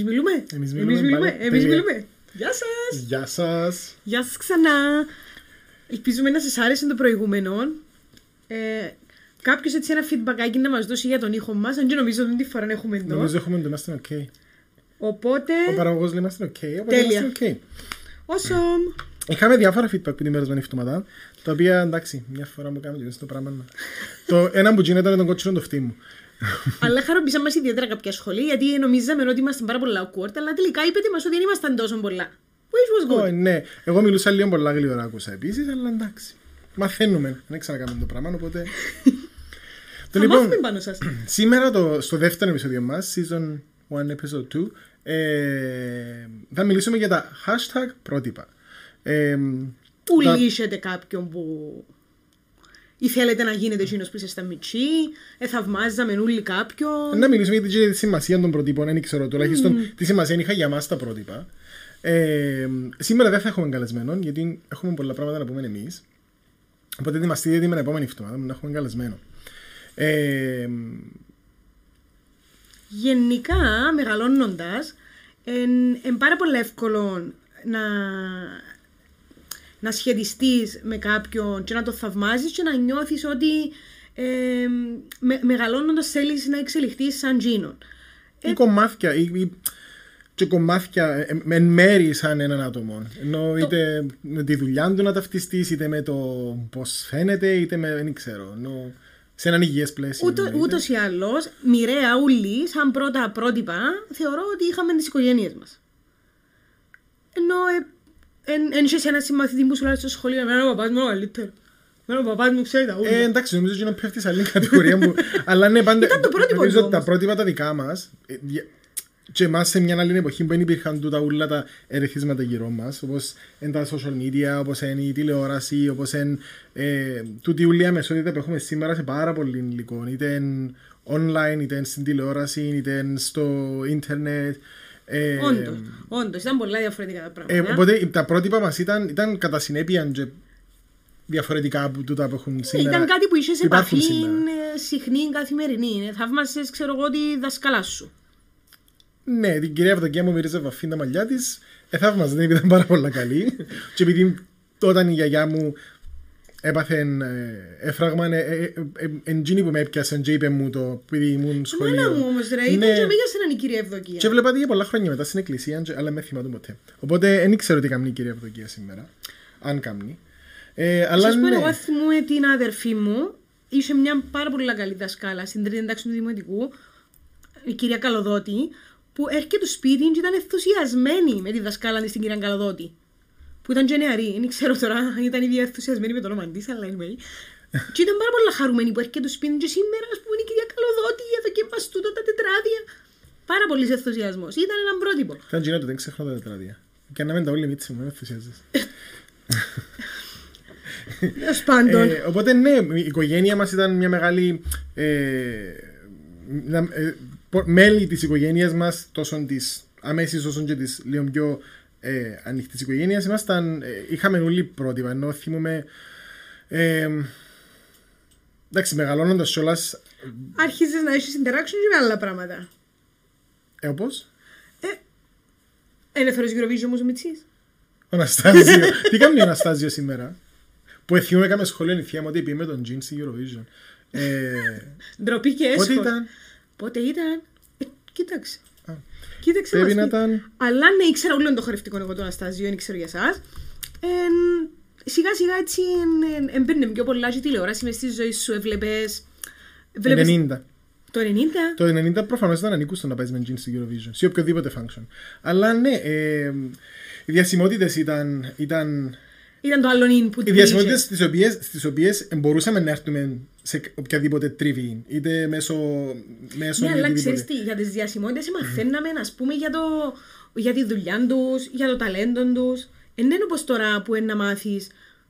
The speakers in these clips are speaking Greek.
Εμείς μιλούμε. Εμείς Εμείς μιλούμε, μιλούμε. πάλι. Εμείς Τέλεια. μιλούμε. Γεια σας. Γεια σας. Γεια σας ξανά. Ελπίζουμε να σας άρεσε το προηγούμενο. Ε, κάποιος έτσι ένα feedback να μας δώσει για τον ήχο μας, αν και νομίζω ότι την φορά έχουμε εδώ. Νομίζω έχουμε το είμαστε ok. Οπότε, Ο παραγωγός λέει είμαστε ok, οπότε Τέλεια. είμαστε ok. awesome. Είχαμε διάφορα feedback που την περασμένη εβδομάδα, τα οποία εντάξει, μια φορά μου κάνουμε το πράγμα. να- το ένα που γίνεται ήταν τον κότσινο το φτύ μου. Αλλά χαροποίησαν μας ιδιαίτερα κάποια σχολεία, γιατί νομίζαμε ότι ήμασταν πάρα πολλά awkward, αλλά τελικά είπετε μας ότι δεν ήμασταν τόσο πολλά. Which was Ω, good. ναι, εγώ μιλούσα λίγο πολλά γλυόρα άκουσα επίσης, αλλά εντάξει. Μαθαίνουμε, δεν ξανακάμε το πράγμα, οπότε... Το Θα λοιπόν, μάθουμε πάνω σας. σήμερα το, στο δεύτερο επεισόδιο μας, season 1, episode 2, ε, θα μιλήσουμε για τα hashtag πρότυπα. Ε, Που τα- λύσετε κάποιον που ή θέλετε να γίνετε εκείνος που είστε μητσί, ε, θαυμάζαμε όλοι κάποιον. Να μιλήσουμε για τη- για τη σημασία των προτύπων, δεν ξέρω τουλάχιστον τι σημασία είχα για μας τα πρότυπα. Ε, σήμερα δεν θα έχουμε καλεσμένο, γιατί έχουμε πολλά πράγματα να πούμε εμείς. Οπότε ετοιμαστείτε την επόμενη εβδομάδα να έχουμε καλεσμένο. Ε, Γενικά, μεγαλώνοντας, είναι πάρα πολύ εύκολο να, να σχετιστείς με κάποιον και να το θαυμάζεις και να νιώθεις ότι ε, με, μεγαλώνοντας θέλεις να εξελιχθείς σαν τζίνον. ή κομμάτια, ή, ή, και κομμάτια ε, εν μέρη σαν έναν άτομο. Ενώ είτε με τη δουλειά του να ταυτιστείς, είτε με το πώς φαίνεται, είτε με, δεν ξέρω, ενώ σε έναν υγιές πλαίσιο. Ούτω, εννοείται. ούτως ή άλλως, μοιραία ούλοι, σαν πρώτα πρότυπα, θεωρώ ότι είχαμε τις οικογένειες μας. Ενώ ε, εν, εν είσαι ένα συμμαθητή που σου λέει στο σχολείο, εμένα ο παπάς μου είναι ο καλύτερος. Εμένα ο παπάς μου ξέρει τα ούλα. Ε, εντάξει, νομίζω ότι να πέφτει σε άλλη κατηγορία μου. αλλά ναι, πάντα. Ήταν το πρότυπο Νομίζω του ότι τα όμως. πρότυπα τα δικά μας. Και εμάς σε μια άλλη εποχή που δεν υπήρχαν τούτα όλα τα ερεθίσματα γύρω μας, όπως είναι τα social media, όπως είναι η τηλεόραση, όπως είναι ε, τούτη όλη η αμεσότητα που έχουμε σήμερα σε πάρα πολύ υλικό. Είτε είναι online, είτε είναι στην τηλεόραση, είτε είναι στο ίντερνετ. Ε, Όντως, όντως, ήταν πολλά διαφορετικά τα ε, πράγματα. οπότε τα πρότυπα μας ήταν, ήταν κατά συνέπεια και διαφορετικά από τούτα που έχουν σήμερα. Ήταν κάτι που είσαι σε που υπάρχουν επαφή σήμερα. ε, συχνή, καθημερινή. Ε, Θαύμασες, ξέρω εγώ, τη δασκαλά σου. Ναι, την κυρία Ευδοκία μου μύριζε βαφή τα μαλλιά της. Εθαύμαζε την επειδή ήταν πάρα πολύ καλή. και επειδή όταν η γιαγιά μου έπαθε ε, έφραγμα, ε, ε, ε, εντζίνη που με έπιασε και είπε μου το επειδή ήμουν σχολείο. Μάνα μου όμως ρε, ήταν Ναι. και για σένα η κυρία Ευδοκία. Και βλέπα τη για πολλά χρόνια μετά στην εκκλησία, και- αλλά με θυμάτων ποτέ. Οπότε δεν ξέρω τι κάνει η κυρία Ευδοκία σήμερα. Αν κάνει. Ε, αλλά Σας πω, ναι. εγώ θυμούμαι την αδερφή μου, είχε μια πάρα πολύ καλή δασκάλα στην τρίτη εντάξει του Δημοτικού, η κυρία Καλοδότη, που έρχεται στο σπίτι και ήταν ενθουσιασμένη με τη δασκάλα της την κυρία Καλοδότη. Που ήταν και νεαρή, δεν ξέρω τώρα αν ήταν ήδη ενθουσιασμένη με το όνομα της, αλλά anyway. και ήταν πάρα πολύ χαρούμενη που έρχεται στο σπίτι και σήμερα, ας πούμε, είναι η κυρία Καλοδότη, εδώ και μας τούτα τα τετράδια. Πάρα πολύ ενθουσιασμός. Ήταν ένα πρότυπο. Ήταν γινότο, δεν ξεχνώ τα τετράδια. Και να μην τα όλοι μίτσι μου, με ενθουσιάζεις. Τέλος πάντων. Ε, οπότε ναι, η οικογένεια μας ήταν μια μεγάλη... Ε, να- ε, πο- μέλη της οικογένειας μας, τόσο της αμέσης όσο και της λίγο πιο ε, ανοιχτής οικογένειας, ήμασταν, ε, είχαμε όλοι πρότυπα, ενώ θυμούμε... Ε, εντάξει, μεγαλώνοντας κιόλας, Άρχιζες να έχεις interaction και με άλλα πράγματα. ε, όπως, Ελεύθερος Eurovision όμως ο Μιτσής. ο Αναστάζιο. Τι κάνει ο Αναστάζιο σήμερα, που εθιούμε έκαμε σχολείο η θεία μου ότι πήγε με τον Τζιν στη Eurovision. Ε, Ντροπή και πότε έσχος. ήταν, Πότε ήταν; Ε, κοίταξε. Α. Κοίταξε πρέπει μας. να ήταν... Αλλά ναι, ήξερα όλο το χορευτικό εγώ το Αναστάζιο, δεν ξέρω για εσάς. Εν, σιγά σιγά έτσι εν- εν- εμπέρνε πιο πολλά και τηλεόραση μες στη ζωή σου, έβλεπες... Βλέπεις 90. το 90. Το 90 προφανώς ήταν ανήκουστο να παίζει με jeans στη Eurovision, σε οποιοδήποτε function. Αλλά ναι, ε, οι διασημότητες ήταν. ήταν Ήταν το άλλο input οι που διασημότητε είχε. στις οποίε στις οποίες μπορούσαμε να έρθουμε σε οποιαδήποτε τριβή, είτε μέσω. μέσω Ναι, αλλά οτιδήποτε. ξέρεις τι, για τις διασημότητες μαθαίναμε, ας πούμε, για, το, για τη δουλειά τους, για το ταλέντο τους. Εν είναι όπως τώρα που είναι να μάθεις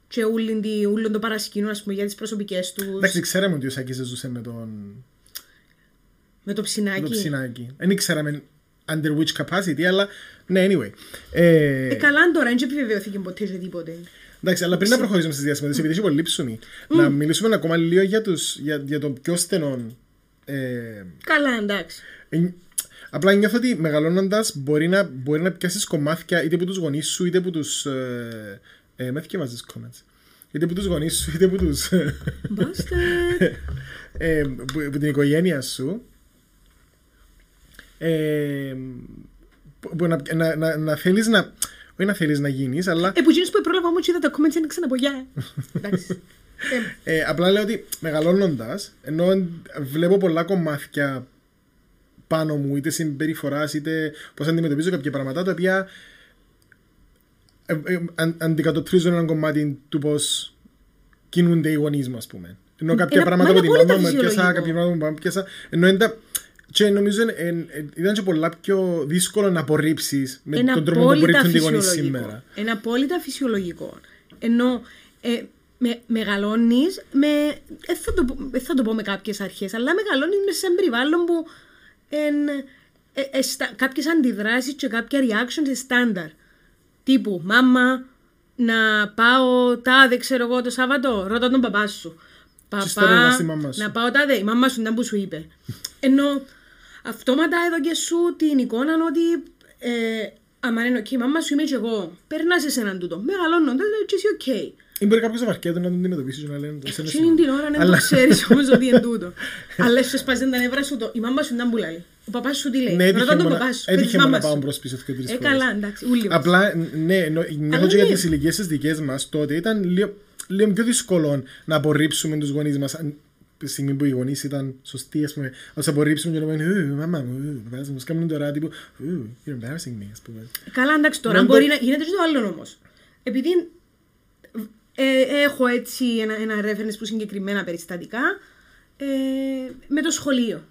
και ούλην τη- ούλον το παρασκήνιο, ας πούμε, για τις προσωπικές τους, Εντάξει, ξέραμε ότι ο Σάκης ζούσε με τον, με το με ψινάκι. το ψινάκι. Δεν ήξεραμε under which capacity, αλλά ναι, anyway. Ε, Ε, καλά τώρα, δεν επιβεβαιώθηκε ποτέ και τίποτε. Εντάξει, αλλά πριν να προχωρήσουμε στις διασημότητε, επειδή έχει πολύ ψωμί, να μιλήσουμε ακόμα λίγο για, τους, για, για τον πιο στενό. Ε, Καλά, εντάξει. ε, Απλά νιώθω ότι μεγαλώνοντας μπορεί να, μπορεί να πιάσεις κομμάτια είτε από τους γονείς σου είτε από τους. Ε, ε, με θυκευάζει comments; Είτε από τους γονείς σου είτε από του. Μπάστε. ε, που, που την οικογένεια σου. Ε, που, που να, να, να, να θέλεις να. Όχι να θέλει να γίνεις, αλλά. Ε, που γίνεις που πρόλαβα όμως είδα τα comments είναι ξαναπογιά. Εντάξει. Ε, Ε, απλά λέω ότι μεγαλώνοντας, ενώ βλέπω πολλά κομμάτια πάνω μου, είτε συμπεριφοράς, είτε πώς αντιμετωπίζω κάποια πράγματα, τα οποία ε, ε, αν, αντικατοπτρίζουν ένα κομμάτι του πώς κινούνται οι γονείς μου, ας πούμε. Ενώ κάποια Ένα- πράγματα μα από την είναι μάμα μου απόλυτα έπιασα, φυσιολογικό. κάποια πράγματα που μου έπιασα. Ενώ είναι τα- και νομίζω ε, ε, ε, ήταν και πολλά πιο δύσκολο να απορρίψεις με είναι τον τρόπο που απόλυτα απορρίπτουν οι γονείς φυσιολογικό. σήμερα. Είναι απόλυτα φυσιολογικό. Ενώ ε, με, μεγαλώνεις με. Δεν θα, το πω- δεν θα το πω με κάποιες αρχές, αλλά μεγαλώνεις μες σε ένα περιβάλλον που εν, ε, ε, στα- κάποιες αντιδράσεις και κάποια reactions στάνταρ. Τύπου, μάμα, να πάω τάδε, ξέρω εγώ, το Σάββατο, ρώτα τον παπά σου. ύστερα να στη μαμά σου. να πάω τάδε, η μαμά σου ήταν που σου είπε. Ενώ αυτόματα έδωκε σου την εικόνα ότι ε, άμα είναι οκ, η μάμα σου είμαι και εγώ. Περνάς σε έναν τούτο. Μεγαλώνοντας, και εσύ οκ. Ή μπορεί κάποιος να βαρκέται να τον αντιμετωπίσει και να λένε. «Εσένα Okay. συγγνώμη». την ώρα να το Αλλά- ξέρεις όμως ότι είναι τούτο. Αλλά σου σπάζει τα νεύρα σου το. Η μάμα σου ήταν που λέει. Ο παπάς σου τι λέει; Ναι, έτυχε Ρώτα τον μόνο- παπάς σου. έτυχε πες της μόνο να μάμας πάω σου. μπρος πίσω και τρεις Ε, φορές. καλά, εντάξει, ούλοι μας. Απλά, ναι, νο- νιώθω Αλλά και για ναι. τις ηλικίες τις δικές μας τότε ήταν λίγο, λίγο πιο δύσκολο να απορρίψουμε τους γονείς μας αν- τη στιγμή που οι γονείς ήταν σωστοί, ας πούμε, να τους απορρίψουμε και να πούμε «Ου, μαμά μου, ου, παπάς μου, σκάμουν τώρα τύπου, «Ου, you're embarrassing me», ας πούμε. Καλά, εντάξει, τώρα Να το- μπορεί να γίνεται και το άλλο όμως. Επειδή ε, έχω έτσι ένα, ένα reference που συγκεκριμένα περιστατικά ε, με το σχολείο.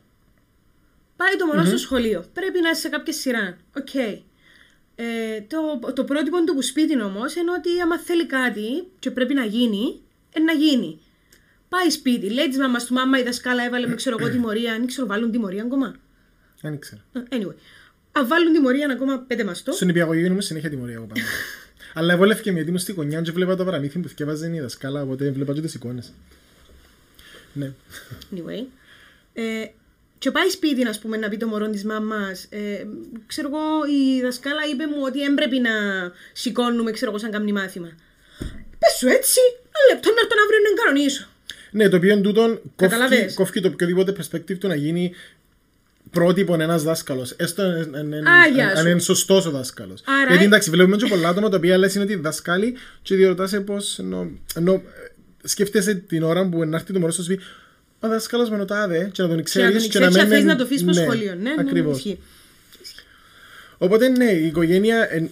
Πάει το μωρό στο σχολείο. Πρέπει να είσαι σε κάποια σειρά. Οκ. Ε, το, το πρότυπο του που σπίτι όμως είναι ότι άμα θέλει κάτι και πρέπει να γίνει, ε, να γίνει. Πάει σπίτι, λέει της μαμάς του μάμα η δασκάλα έβαλε με ξέρω εγώ τιμωρία. Αν ξέρω, βάλουν τιμωρία ακόμα. Δεν ήξερα. Ε, Anyway. Αν βάλουν τιμωρία ακόμα, πέντε μας το. Στον υπηαγωγείο μου συνέχεια τιμωρία εγώ πάντα. Αλλά εγώ λεύκε με γιατί ήμουν στη γωνιά και βλέπα τα παραμύθια που θυκεύαζε η δασκάλα, οπότε βλέπα και τις εικόνες. Ναι. Anyway. Ε, και πάει σπίτι, ας πούμε, να πει το μωρό της μάμας. Ε, ξέρω εγώ, η δασκάλα είπε μου ότι έμπρεπε να σηκώνουμε, ξέρω εγώ, σαν καμνή μάθημα. Πες σου έτσι, ένα λεπτό να έρθω αύριο να την κανονίσω. Ναι, το οποίο εν τούτον κόφει, Καταλαβες. κόφει το οποιοδήποτε perspective του να γίνει πρότυπο ένας δάσκαλος. Έστω αν- αν- αν- Α, γεια αν σου. είναι σωστός ο δάσκαλος. Άρα, Γιατί ε- εντάξει, βλέπουμε και πολλά άτομα τα οποία λες είναι ότι δάσκαλοι και διερωτάσαι πώς. Ενώ, ενώ ε, σκέφτεσαι την ώρα που να έρθει το μωρό στο σπίτι, ο δάσκαλος με ρωτάδε και να τον Και να ξέρεις τον και, ξέρεις, να να μένει. θε να το αφήσει στο σχολείο. Ναι, ναι, ναι, ακριβώς. ισχύει. Οπότε ναι, η οικογένεια. ε,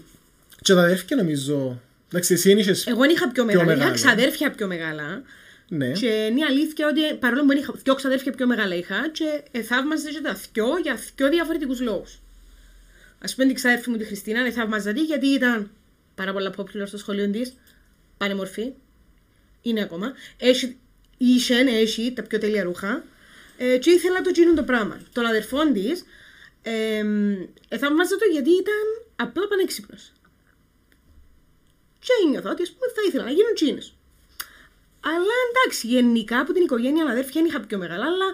και τα αδέρφια νομίζω. Εντάξει, εσύ είχες Εγώ είχα πιο μεγάλα. Είχα μεγάλο. ξαδέρφια πιο μεγάλα. Ναι. Και είναι η αλήθεια ότι παρόλο που δεν είχα δυο ξαδέρφια πιο μεγάλα είχα, και ε, θαύμαζα και τα δυο για δυο διαφορετικούς λόγους. Α πούμε, την ξαδέρφη μου τη Χριστίνα, δεν θαύμαζα τη γιατί ήταν πάρα πολλά popular στο σχολείο της. Πανεμορφή. Είναι ακόμα. Έχει, είχε, έχει τα πιο τέλεια ρούχα. Ε, και ήθελα το γίνουν το πράγμα. Τον αδερφόν της, ε, ε, θαύμαζα το γιατί ήταν απλά πανέξυπνος. Και ένιωθα ότι ας πούμε, θα ήθελα να γίνουν τσίνες. Αλλά εντάξει, γενικά από την οικογένεια αδέρφια δεν είχα πιο μεγάλα, αλλά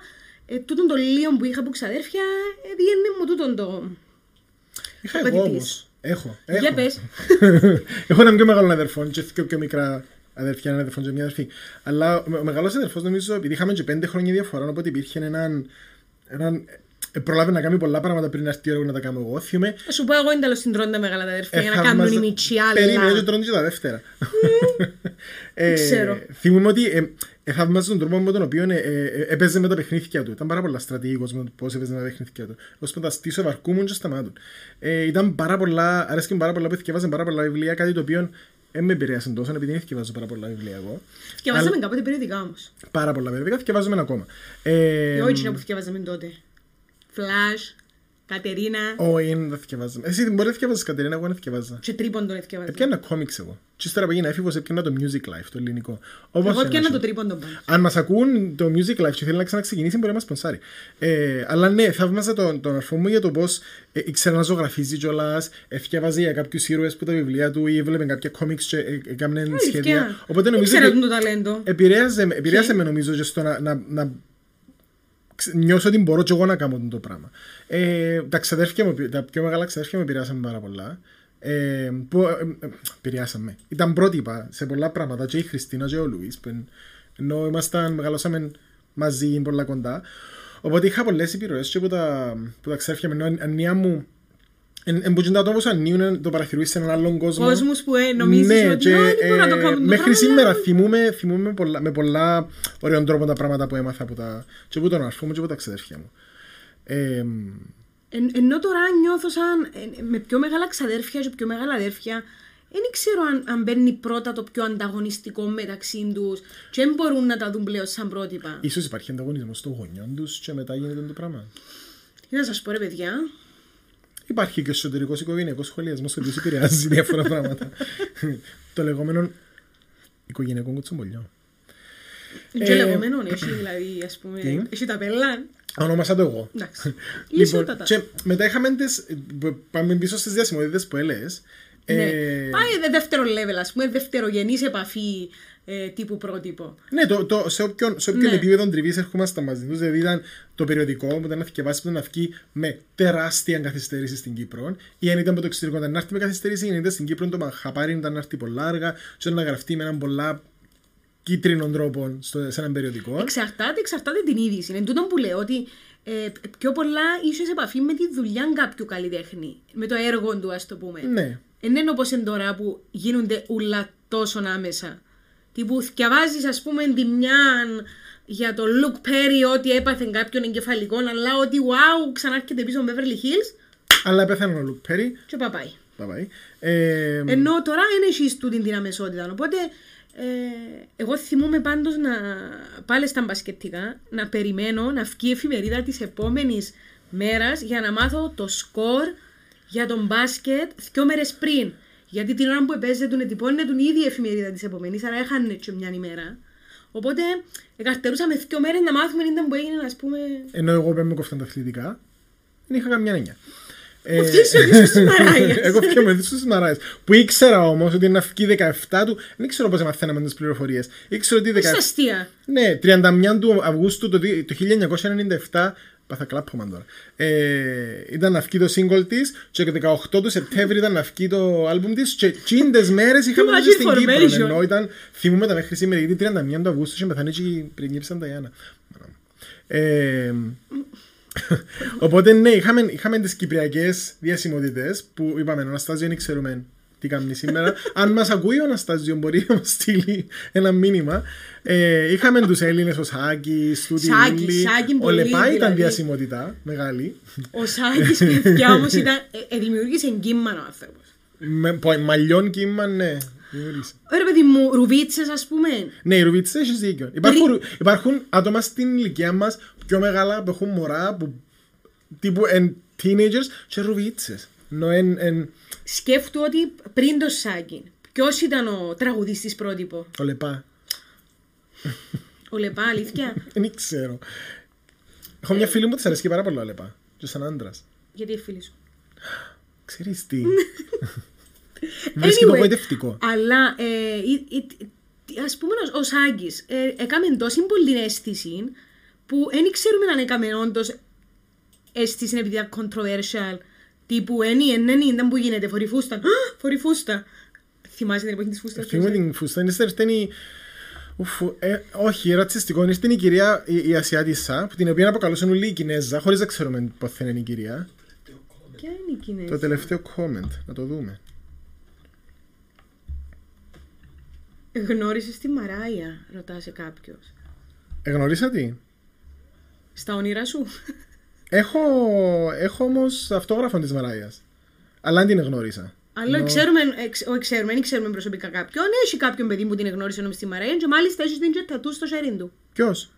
ε, τούτον το λίγο που είχα από ξαδέρφια ε, διένε μου τούτον το. Είχα το εγώ πετητής. όμως. Έχω. έχω. Για πες. Έχω έναν πιο μεγάλο αδερφό και δύο πιο μικρά αδερφιά, ένα αδερφό και μια αδερφή. Αλλά ο μεγάλος αδερφός νομίζω, επειδή είχαμε και πέντε χρόνια διαφορά, οπότε υπήρχε έναν. έναν ε, προλάβει να κάνει πολλά πράγματα πριν έρθει η ώρα που να τα κάνω εγώ. Θυμάμαι. Θα σου πω εγώ είναι τέλος την τρώνε τα μεγάλα τα αδέρφια για να θαύμαζα- κάνουν οι μητσοί Περίμενε και άλλα. τρώνε και τα δεύτερα. ε, ξέρω. θυμούμαι ότι ε, ε, θαυμάζω τον τρόπο με τον οποίο ε, ε, ε, έπαιζε με τα παιχνίδια του. Ήταν πάρα πολλά στρατηγικός με το πώς έπαιζε με τα παιχνίδια του. Ώσπου τα στήσω βαρκούμουν και σταμάτουν. Ε, ήταν πάρα πολλά, αρέσκει μου πάρα πολλά που θυκεύαζε πάρα πολλά βιβλία, κάτι το οποίο δεν με επηρέασε τόσο επειδή δεν θυκεύαζω πάρα πολλά βιβλία εγώ. Θυκευάζαμε κάποτε περιοδικά όμως. Πάρα πολλά περιοδικά θυκεύαζουμε ακόμα. Ε, Όχι εκείνα που θυκευάζαμε τότε. Flash, Κατερίνα Όχι, δεν τα θυκεύαζαμε. Εσύ μπορεί να θυκεύαζες Κατερίνα, εγώ δεν θυκεύαζα. και τρίποντο θυκευάζαμε. Έπιανα κόμιξ εγώ. Και ύστερα που έγινα έφηβος έπιανα το Music Life, το ελληνικό. Όπως Εγώ ένας πιάνα show. το τρίποντο πάνω. Αν μας ακούν το Music Life και θέλει να ξαναξεκινήσει, μπορεί να μας σπονσάρει. Ε, αλλά ναι, θαύμαζα τον, τον αρφό μου για το πώς ε, ήξερε να ζωγραφίζει κιόλας, έφτιαβαζε για κάποιους ήρωες που τα βιβλία του ή έβλεπε κάποια κόμιξ και ε, έκαμε σχέδια. Οπότε νομίζω Ήξερα ότι το ταλέντο. επηρέασε, με- επηρέασε με νομίζω και στο να, να, να ξ- νιώσω ότι μπορώ και εγώ να κάνω το πράγμα. Ε, τα, ξαδέρφια μου, τα πιο μεγάλα ξαδέρφια μου επηρεάσαν πάρα πολλά. Ε, που, ε, ε, επηρεάσαν με. Ήταν πρότυπα σε πολλά πράγματα και η Χριστίνα και ο Λουίς που εν- ενώ ήμασταν, μεγαλώσαμε μαζί πολλά κοντά. Οπότε είχα πολλές επιρροές και από τα, από τα ξαδέρφια μου. Ενώ η ανία μου Εν, εν που και τα άτομα που ανοίγουν το παρατηρούεις σε έναν άλλον κόσμο. Κόσμους που ε, νομίζεις ότι και, «Α, δεν μπορώ να το ε, κάνω το Μέχρι πράγμα, σήμερα αλλά- θυμούμαι, θυμούμαι πολλά, με πολλά ωραίων τρόπων τα πράγματα που έμαθα από τα, και από τον αρφό μου και από τα ξαδέρφια μου. Ε, Εν, ενώ τώρα νιώθω σαν ε, με πιο μεγάλα ξαδέρφια και πιο μεγάλα αδέρφια, δεν ξέρω αν, αν μπαίνει πρώτα το πιο ανταγωνιστικό μεταξύ τους και δεν μπορούν να τα δουν πλέον σαν πρότυπα. ίσως υπάρχει ανταγωνισμός των γονιών τους και μετά γίνεται το πράγμα. Τι να σας πω, ρε παιδιά. Υπάρχει και εσωτερικός οικογενειακός σχολιασμός που τους επηρεάζει διάφορα πράγματα. το λεγόμενο οικογενειακό κουτσομπολιό. Και Ε, λεγόμενο, έχει δηλαδή, ας πούμε, τι; έχει τα πελάν. Ονόμασα το εγώ. Εντάξει. Λοιπόν, Λυσότατα. και μετά είχαμε τις, πάμε πίσω στις διασημότητες που έλεγες. Ναι. Ε, Πάει δε- δεύτερο level, ας πούμε, δευτερογενής επαφή ε, τύπου πρότυπο. Ναι, το, το, σε όποιον, σε όποιον Ναι. επίπεδο τριβή ερχόμαστε μαζί τους. Δηλαδή ήταν το περιοδικό που ήταν να θυκευάσει που ήταν να βγει με τεράστια καθυστέρηση στην Κύπρο. Ή αν ήταν από το εξωτερικό ήταν να έρθει με καθυστέρηση, ή αν ήταν στην Κύπρο το μαχαπάρι ήταν να έρθει πολλά αργά, και ήταν να γραφτεί με έναν πολλά κίτρινο τρόπο στο, σε έναν περιοδικό. Εξαρτάται, εξαρτάται την είδηση. Είναι τούτο που λέω ότι ε, πιο πολλά είσαι σε επαφή με τη δουλειά κάποιου καλλιτέχνη. Με το έργο του, ας το πούμε. Ναι. Δεν είναι όπως είναι τώρα που γίνονται ούλα τόσο άμεσα. Τι που διαβάζει, ας πούμε, τη μια για το Luke Perry ότι έπαθε κάποιον εγκεφαλικό, αλλά ότι wow, ξανάρχεται πίσω με Beverly Hills Αλλά πέθανε ο Λουκ Πέρι. και παπάει. Bye bye. Ε, Ενώ τώρα δεν έχει τούτη την αμεσότητα. Οπότε ε, εγώ θυμούμαι πάντως να πάλι στα μπασκετικά να περιμένω να βγει η εφημερίδα της επόμενης μέρας για να μάθω το σκορ για τον μπάσκετ δύο μέρες πριν. Γιατί την ώρα που επέζεται τον ετυπώνεται τον ήδη η εφημερίδα της επόμενης, άρα έχανε και μια ημέρα. Οπότε εκαρτερούσαμε δύο μέρες να μάθουμε τι ήταν που έγινε, ας πούμε... ενώ εγώ δεν με κόφταν τα αθλητικά, δεν είχα καμιά εννιά. Ε, Αυτές οι οδείς της Μαράιας. Εγώ πήγα με δίσκους της Μαράιας. Που ήξερα όμως ότι να βγει 17 του. Δεν ξέρω πώς μαθαίναμε τις πληροφορίες. Ήξερα ότι 17. Στα αστεία; Ναι, 31 του Αυγούστου το, δι- το 1997. Πάθα κλάππομα τώρα. Ε, ήταν να βγει το single της και το 18 του Σεπτέμβρη ήταν να βγει το άλμπουμ της. Και τσίντε μέρες είχαμε Too much δει στην Κύπρο. information. Ενώ ήταν, θυμούμαι τα μέχρι σήμερα, γιατί 31 του Αυγούστου είχε πεθάνει και η πριγκίψαν τα Γιάννα. Ε, οπότε ναι, είχαμε, είχαμε τις κυπριακές διασημότητες που είπαμε, ο Αναστάζιο δεν ξέρουμε τι κάνει σήμερα. Αν μας ακούει ο Αναστάζιο μπορεί να μας στείλει ένα μήνυμα. Ε, είχαμε τους Έλληνες, ο Σάκης, τούτη Σάκη, Ούλη. Σάκη Ο πολύ, Λεπά ήταν δηλαδή. διασημότητα μεγάλη. Ο Σάκης παιδιά όμως ήταν, ε, ε, δημιούργησε κύμα ο άνθρωπος. Με πο- μαλλιών κύμα, ναι. δημιούργησε. Ωραία παιδί μου, ρουβίτσες ας πούμε. Ναι, οι Ρουβίτσες έχεις δίκιο. Υπάρχουν, υπάρχουν άτομα στην ηλικία μας πιο μεγάλα που έχουν μωρά που τύπου εν teenagers και Ρουβίτσες. Ενώ εν, εν, Σκέφτου ότι πριν το Σάκη, ποιος ήταν ο τραγουδιστής πρότυπο; ο Λεπά. Ο Λεπά, αλήθεια; Δεν ξέρω. Έχω μια φίλη μου που της αρέσει πάρα πολύ ο Λεπά. Και σαν άντρας. Γιατί είναι φίλη σου; Ξέρεις τι. Βρίσκει το γοητευτικό. αλλά ε, η- η- τι- ας πούμε ο, ο Σάκης ε, έκαμε τόση πολύ αίσθηση που δεν ξέρουμε αν έκαμε όντως αίσθηση επειδή ήταν controversial τύπου ενή, ενένη, ήταν που γίνεται, φορεί φούστα. Α, Φορεί φούστα. Θυμάσαι την εποχή της φούστας. Θυμούμε την φούστα. Είναι στερτένη... Ουφ, ε, όχι, ρατσιστικό. Είναι στην η κυρία η, η Ασιάτισσα, που την οποία αποκαλούσαν όλοι οι Κινέζα, χωρίς να ξέρουμε πώς θα είναι η κυρία. Ποια είναι η Κινέζη. Το τελευταίο comment, να το δούμε. Γνώρισες τη Μαράια, ρωτάς σε κάποιος. Εγνωρίσα τι; Στα όνειρά σου. Έχω, έχω όμως αυτόγραφο της Μαράιας. Αλλά δεν την εγνώρισα. Αλλά ξέρουμε, εξ, όχι ξέρουμε, δεν ξέρουμε προσωπικά κάποιον. Έχει κάποιον παιδί που την εγνώρισε όμως στη Μαράια και μάλιστα έχει την και τατούς στο σέριν του. Ποιος;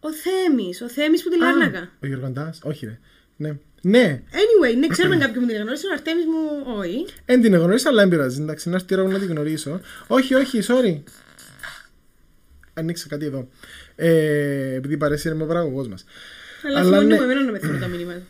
Ο Θέμης, ο Θέμης που τη Λάρνακα. Ο Γιωργαντά. Όχι, ρε. Ναι. Ναι, Anyway, ναι, ξέρουμε κάποιον που την εγνώρισε, ο Αρτέμις μου όχι. δεν την εγνώρισα, αλλά δεν πειράζει. Εντάξει, να έρθει η ώρα να την γνωρίσω. Όχι, όχι, sorry. Ανοίξα κάτι εδώ. Ε, επειδή παρέσει με ο παραγωγός μας. Αλλά Αλλά θυμώνει ναι. μου εμένα να με θυμώ τα μηνύματα.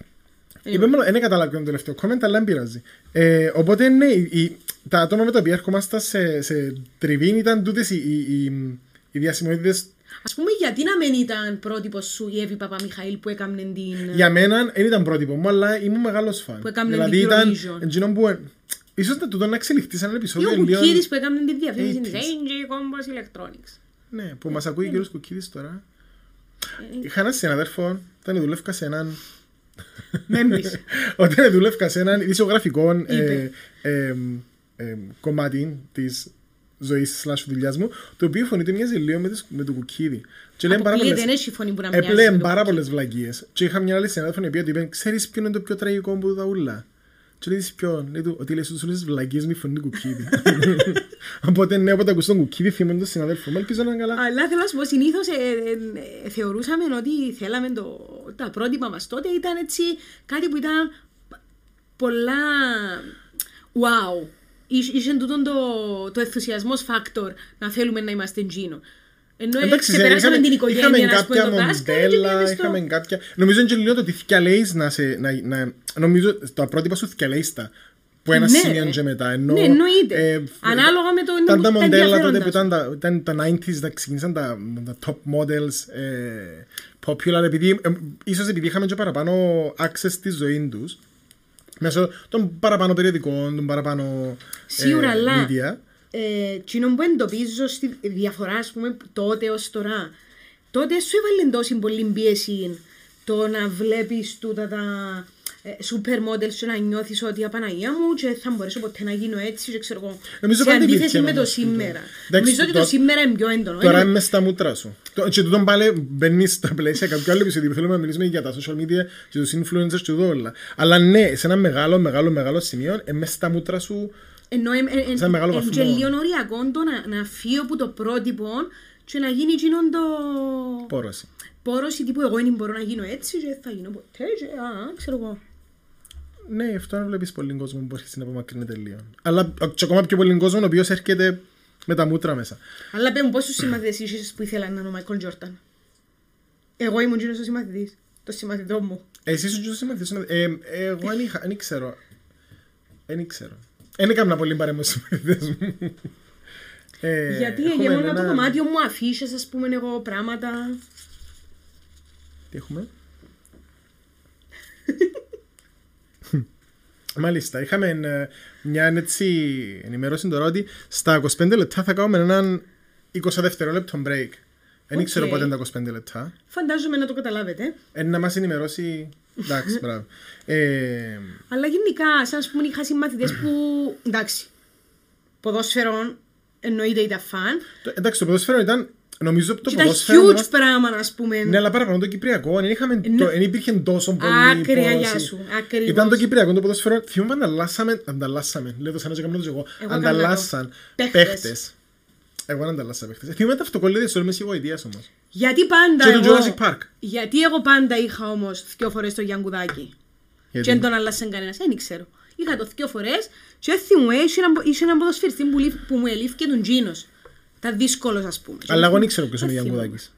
Είπε μόνο, δεν κατάλαβα ποιο είναι το τελευταίο comment, αλλά δεν πειράζει. Ε, οπότε ναι, οι, οι- τα άτομα με τα οποία ερχόμασταν σε, σε τριβήν ήταν τούτες οι, οι, οι, οι διασημότητες Ας πούμε, γιατί να μην ήταν πρότυπος σου η Εύη Παπαμιχαήλ που έκαμνε την... Για μένα δεν ήταν πρότυπο μου, αλλά ήμουν μεγάλος φαν. Που έκαμνε δηλαδή την ήταν Eurovision. εκείνο που... Ίσως να τούτο να εξελιχθεί σε ένα Ή επεισόδιο ο λίγο... Κουκίδης που έκαμνε την διαφήμιση της 80s. AJ Combos Electronics. Ναι, που μας ακούει ο κύριος Κουκίδης τώρα. Ε, Είχα έναν συναδέρφο, όταν δούλευκα σε έναν... Μέμπης. Όταν δούλευκα σε έναν ειδησιογραφικό ε, Είπε. ε, ε, κομμάτι της ζωής slash δουλειάς μου, το οποίο η φωνή του μοιάζει λίγο με, τις- με το κουκίδι. Και λέει πάρα Αποκλείεται, πολλές- δεν έχει φωνή που να μοιάζει Έπλεε με το πάρα κουκίδι. πολλές βλαγίες. Και είχα μια άλλη συνάδελφο η οποία του είπε «Ξέρεις ποιο είναι το πιο τραγικό που τα ούλα». Και λέει της ποιον; Λέει του ότι λέει στους όλες τις βλαγίες με η φωνή του κουκίδι. Οπότε ναι, όποτε ακούς τον κουκίδι θυμάμαι τον συναδέλφο μου. Ελπίζω να είναι καλά. Αλλά θέλω να σου πω, συνήθως θεωρούσαμε ότι θέλαμε το, τα πρότυπα μας τότε ήταν έτσι κάτι που ήταν πολλά. Wow! Είχε είχε τούτον το, το ενθουσιασμός factor να θέλουμε να είμαστε τζίνο. Ενώ Εντάξει, ξεπεράσαμε είχαμε- την είχαμε οικογένεια, να πούμε, κάποια το δάσκαλο και μοντέλα, πήγαμε στο... είχαμε κάποια... Νομίζω είναι και λίγο το ότι θυκιαλέεις να σε... Να, να, νομίζω τα πρότυπα σου θυκιαλέεις τα. Που ένα Ναι, σημείο ρε. και μετά. Ενώ, Ναι, εννοείται. ε, Ανάλογα με το Ήταν τα τα μοντέλα τότε ενδιαφέροντα που σου. ήταν τα, ήταν τα 90s, τα ξεκίνησαν τα, τα top models ε, popular, επειδή, ε, ίσως επειδή είχαμε και παραπάνω access στη ζωή τους, μέσω των παραπάνω περιοδικών, των παραπάνω Σίγουρα, ε, αλλά media. Ε, εκείνο που εντοπίζω στη διαφορά, ας πούμε, τότε ως τώρα, τότε σου έβαλε τόση πολύ πίεση το να βλέπεις τούτα τα ε, super models και να νιώθεις ότι απαναγία μου και θα μπορέσω ποτέ να γίνω έτσι και ξέρω εγώ. Νομίζω σε πάντα αντίθεση υπήρχε με το όμως τούτος. σήμερα. Εντάξει, Νομίζω ότι το- το σήμερα είναι πιο έντονο. Τώρα Είναι- είμαι στα μούτρα σου. Το- Και τούτον πάλι μπαίνεις στα πλαίσια κάποιου άλλου επεισόδιο που θέλουμε να μιλήσουμε για τα social media και τους influencers και τούτο όλα. Αλλά ναι, σε ένα μεγάλο, μεγάλο, μεγάλο σημείο, είμαι στα μούτρα σου Ενώ εν- εν- εν- Σε ένα μεγάλο εν- βαθμό. και λίγο οριακό το να, να φύγω από το πρότυπο και να γίνει εκείνον το πόρωση. πόρωση τύπου εγώ δεν μπορώ να γίνω έτσι και θα γίνω ποτέ και α, ξέρω εγώ. Ναι, αυτό να βλέπει πολύ κόσμο που αρχίσει να απομακρύνεται λίγο. Αλλά και ακόμα πιο πολύ κόσμο ο οποίο έρχεται με τα μούτρα μέσα. Αλλά πέ μου πόσους συμμαθητές είχες που ήθελαν να είναι ο Μάικλ Τζόρταν. Εγώ ήμουν εκείνος ο συμμαθητής. Το συμμαθητό μου. Εσύ ήσουν και ο συμμαθητής. Ε, ε, εγώ δεν είχα, δεν ξέρω. Δεν ξέρω. Δεν έκανα πολύ παρέμβαση στους συμμαθητές μου. Ε, Γιατί έχουμε γεμόνα ένα- το δωμάτιο μου αφήσεις, ας πούμε, εγώ πράγματα. Τι έχουμε; Μάλιστα, είχαμε ε, μια έτσι ενημέρωση τώρα ότι στα 25 λεπτά θα κάνουμε έναν 20 δευτερόλεπτο break. Δεν Οκ. ξέρω πότε είναι τα 25 λεπτά. Φαντάζομαι να το καταλάβετε. Ε, να μας ενημερώσει... Εντάξει, μπράβο. Ε, Αλλά γενικά, σαν ας πούμε, είχα συμμαθητές που, εντάξει, ποδόσφαιρο εννοείται ήταν φαν. το- εντάξει, το ποδόσφαιρο ήταν... Νομίζω το Και ήταν ποδόσφαιρο... huge μας- πράγμα, ας πούμε. Ναι, αλλά παραπάνω το Κυπριακό. Δεν, είχαμε, Ναι. το, δεν υπήρχε τόσο πολύ Άκρια, πόρωση. γεια σου. Ακριβώς. Ήταν το Κυπριακό το ποδόσφαιρο. Θυμούμαι ανταλλάσσαμε. Ανταλλάσσαμε. Λέω το σαν να κάνω το εγώ. Εγώ Ανταλλάσσαν έκανα το. παίχτες. Εγώ δεν ανταλλάσσα παίχτες. Θυμούμαι τα αυτοκολλήτες στο Μέση Γοητείας όμως. Γιατί πάντα Και το εγώ... Jurassic Park. Γιατί εγώ πάντα είχα όμως δύο φορές το Γιάνγκουδάκι. Γιατί- Και δεν τον άλλασαν κανένας, δεν ξέρω. Είχα το δύο φορές και έτσι μου είχε έναν- είχε έναν ποδοσφαιριστή που, λήφ- που μου ελήφθηκε τον Τζίνος. Ήταν δύσκολος ας πούμε. Αλλά εγώ δεν ξέρω ποιος είναι ο Δεν θυμούμαι. Γιάνγκουδάκης.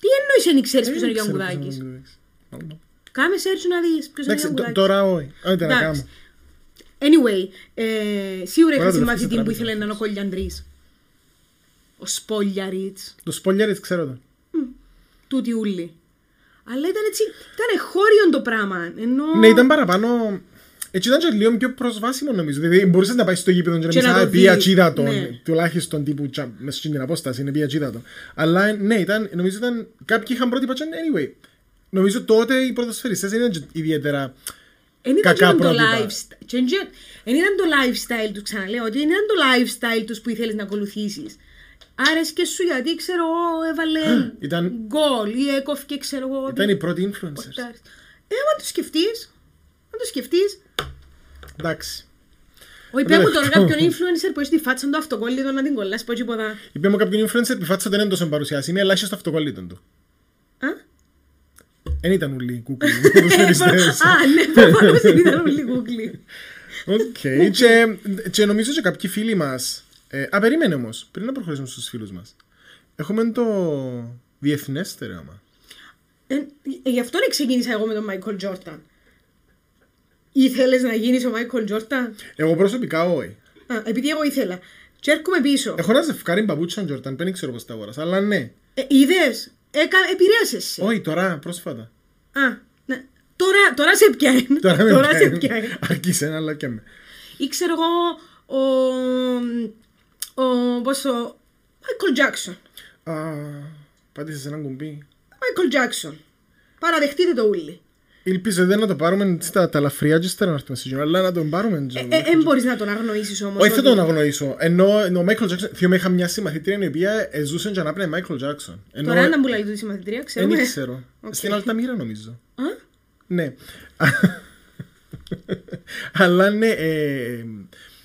Τι εννοείς δεν ξέρεις ποιος είναι ο Δεν ξέρω ποιος Γιάνγκουδάκης. είναι ο Γιάνγκουδάκης. Μάλλον. Κάμε search να δεις ποιος είναι ο Εντάξει, τ- Γιάνγκουδάκης. τώρα όχι. Όχι, δεν να Εντάξει. κάνω. Anyway, ε, σίγουρα Ωραία, είχα το συμμαθητή δεύτερο που τραπέζι. ήθελε να είναι ο Κολιαντρής. Ο Σπόλιαριτς. Το Σπόλιαριτς ξέρω το. Τούτη ούλη. Αλλά ήταν έτσι, ήταν χώριον το πράγμα. Ενώ... Ναι, ήταν παραπάνω... Έτσι ήταν και λίγο πιο προσβάσιμο νομίζω. Δηλαδή μπορούσες να πάεις στο γήπεδο και να Και πεις να «Α, το πήγα δεις». τσίδα τον». Ναι. Τουλάχιστον τύπου τσα- μες στην απόσταση είναι πήγα τσίδα τον. Αλλά ναι, ήταν, νομίζω ήταν... Κάποιοι είχαν πρότυπα και anyway. Νομίζω τότε οι ποδοσφαιριστές δεν ήταν και ιδιαίτερα... Εν ήταν κακά και το πρότυπα. lifestyle. και εν και- εν ήταν το lifestyle τους, ξαναλέω, ότι δεν ήταν το lifestyle τους που ήθελες να ακολουθήσεις. Άρεσκε σου γιατί, ξέρω εγώ, έβαλε Ήταν- γκολ ή έκοφηκε, ξέρω εγώ. Ήταν ότι- οι πρώτοι influencers. ποτάρι. Ε, άμα το σκεφτείς, αν το σκεφτείς, Εντάξει. όχι πέ μου τώρα Λευκό. κάποιον influencer που έχει τη φάτσα του αυτοκόλλητο να την κολλάς, πω τίποτα. Είπε μου κάποιον influencer που φάτσα δεν είναι τόσο παρουσιάσιμη, αλλά είχε στο αυτοκόλλητο του. Α; Δεν ήταν ούλλοι γούγκλοι. οι ποδοσφαιριστές. Α, ναι, προφανώς δεν ήταν όλοι γούγκλοι. Οκ. Και, και νομίζω και κάποιοι φίλοι μας. Ε, α, περίμενε όμως, πριν να προχωρήσουμε στους φίλους μας. Έχουμε το διεθνέ στερεώμα. Ε, ε, γι' αυτό δεν ξεκίνησα εγώ με τον Μάικλ Τζόρνταν. Ήθελες να γίνεις ο Μάικλ Τζόρνταν. Εγώ προσωπικά όχι. Α, επειδή εγώ ήθελα. Και έρχομαι πίσω. Έχω ένα ζευκάρι μπαμπούτσαν Τζόρταν, δεν ξέρω πώς τα αγόρασα, αλλά ναι. Ε, είδες, Έκα... επηρέασες σε. Όχι, τώρα, πρόσφατα. Α, ναι. Τώρα, τώρα σε πιάνει. Τώρα με σε πιάνει. πιάνει. Άρχισε ένα, αλλά και με. Ή ξέρω εγώ, ο... ο πώς ο... Michael Jackson. Α, Πάτησες ένα κουμπί. Michael Jackson. Παραδεχτείτε το ούλι. Ελπίζω δεν να το πάρουμε στα τα ελαφριά και ύστερα να έρθουμε στη ζωή, αλλά να τον πάρουμε. Δεν ε, μπορείς να τον αγνοήσεις όμως. Όχι, θα ότι- τον αγνοήσω. Ενώ ενώ ο Michael Jackson, θυμάμαι είχα μια συμμαθήτρια η οποία ε, ζούσε και ανάπνεε Michael Jackson. Ενώ Τώρα να μου λέει τη συμμαθητρία, δεν ξέρουμε. ξέρω. Οκ. Στην Αλταμύρα νομίζω. Α, Ναι. Αλλά ναι, ε,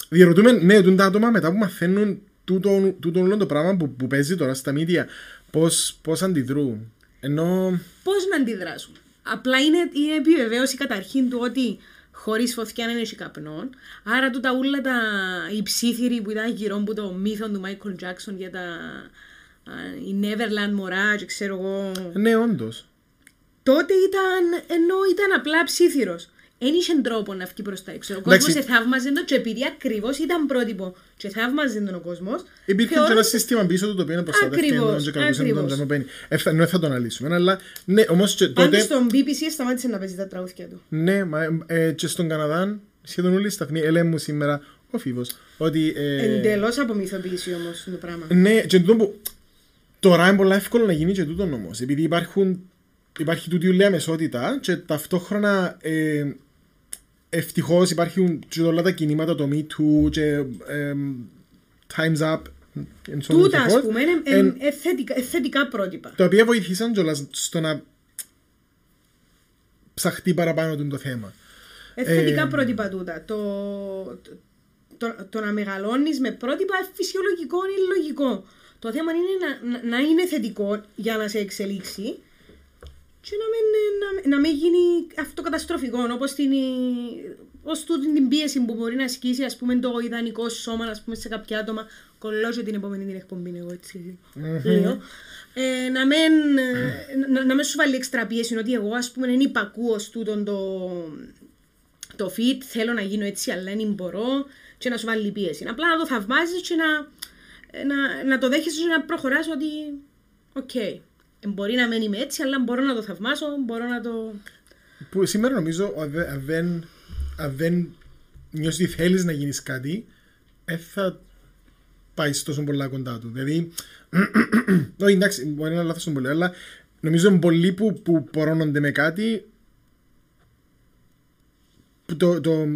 διερωτούμε, ναι, τούντα άτομα μετά που μαθαίνουν τούτο, τούτο όλο το πράγμα που, που παίζει τώρα στα media, πώς, πώς αντιδρούν. Ενώ, πώς να αντιδράσουν. Απλά είναι, είναι επιβεβαίωση καταρχήν του ότι χωρίς φωτιά δεν έχει καπνό. Άρα του τα ούλα τα οι ψήθυροι που ήταν γύρω από το μύθο του Μάικλ Τζάξον για τα α, η Neverland μωρά και ξέρω εγώ. ναι, όντως. Τότε ήταν, ενώ ήταν απλά ψήθυρος. Δεν είχε τρόπο να βγει προς τα έξω. Ο Εντάξει. κόσμος θαύμαζε το και επειδή ακριβώς ήταν πρότυπο και θαύμαζε τον ο κόσμος. Υπήρχε και ένα σύστημα πίσω του το οποίο προστατεύει Ακριβώς, τον και κρατούσε τον ακριβώς. τζαμοπένι. Εφτα, ναι, θα το αναλύσουμε, αλλά ναι, όμως και Πάντως τότε, στον BBC σταμάτησε να παίζει τα τραγούδια του. ναι, μα, ε, και στον Καναδά σχεδόν όλοι οι σταθμοί έλεγαν μου σήμερα ο Φίβος ότι ε, Εντελώς απομυθοποίηση όμως το πράγμα. Ναι, και τούτο που τώρα είναι πολύ εύκολο να γίνει και τούτο όμως. Επειδή υπάρχουν, υπάρχει τούτη ουλέα μεσότητα και ταυτόχρονα ε, ευτυχώς υπάρχουν και όλα τα κινήματα, το Me Too και ε, Time's Up. and so on and so Τούτα, ας forth, πούμε, είναι εν- εν- ε, θετικά- ε, θετικά πρότυπα. τα οποία βοηθήσαν κιόλας στο να ψαχτεί παραπάνω τούτο το θέμα. Ε, θετικά Ε, πρότυπα τούτα. Το, το, το, το να μεγαλώνεις με πρότυπα ε, φυσιολογικό είναι λογικό. Το θέμα είναι να, να, να είναι θετικό για να σε εξελίξει και να μην, να, να μην γίνει αυτό καταστροφικό όπως την, ως τούτη την πίεση που μπορεί να ασκήσει ας πούμε το ιδανικό σώμα ας πούμε, σε κάποια άτομα. Κολλώ και την επόμενη την εκπομπή εγώ έτσι λέω. Ε, να, μην, ε, να, να μην σου βάλει έξτρα πίεση ότι εγώ ας πούμε δεν υπακούω στούτον το, το fit, θέλω να γίνω έτσι, αλλά δεν μπορώ και να σου βάλει πίεση. Απλά να το θαυμάζεις και να, να, να το δέχεσαι και να προχωράς ότι οκ, ε, μπορεί να μεν είμαι έτσι, αλλά μπορώ να το θαυμάσω, μπορώ να το... Που σήμερα νομίζω αν δεν- αν δεν, αν δεν νιώσεις ότι θέλεις να γίνεις κάτι, δεν θα πάεις τόσο πολλά κοντά του. Δηλαδή, όχι εντάξει, μπορεί να είναι λάθος το πολύ, αλλά νομίζω είναι πολλοί που, που πορώνονται με κάτι που το, το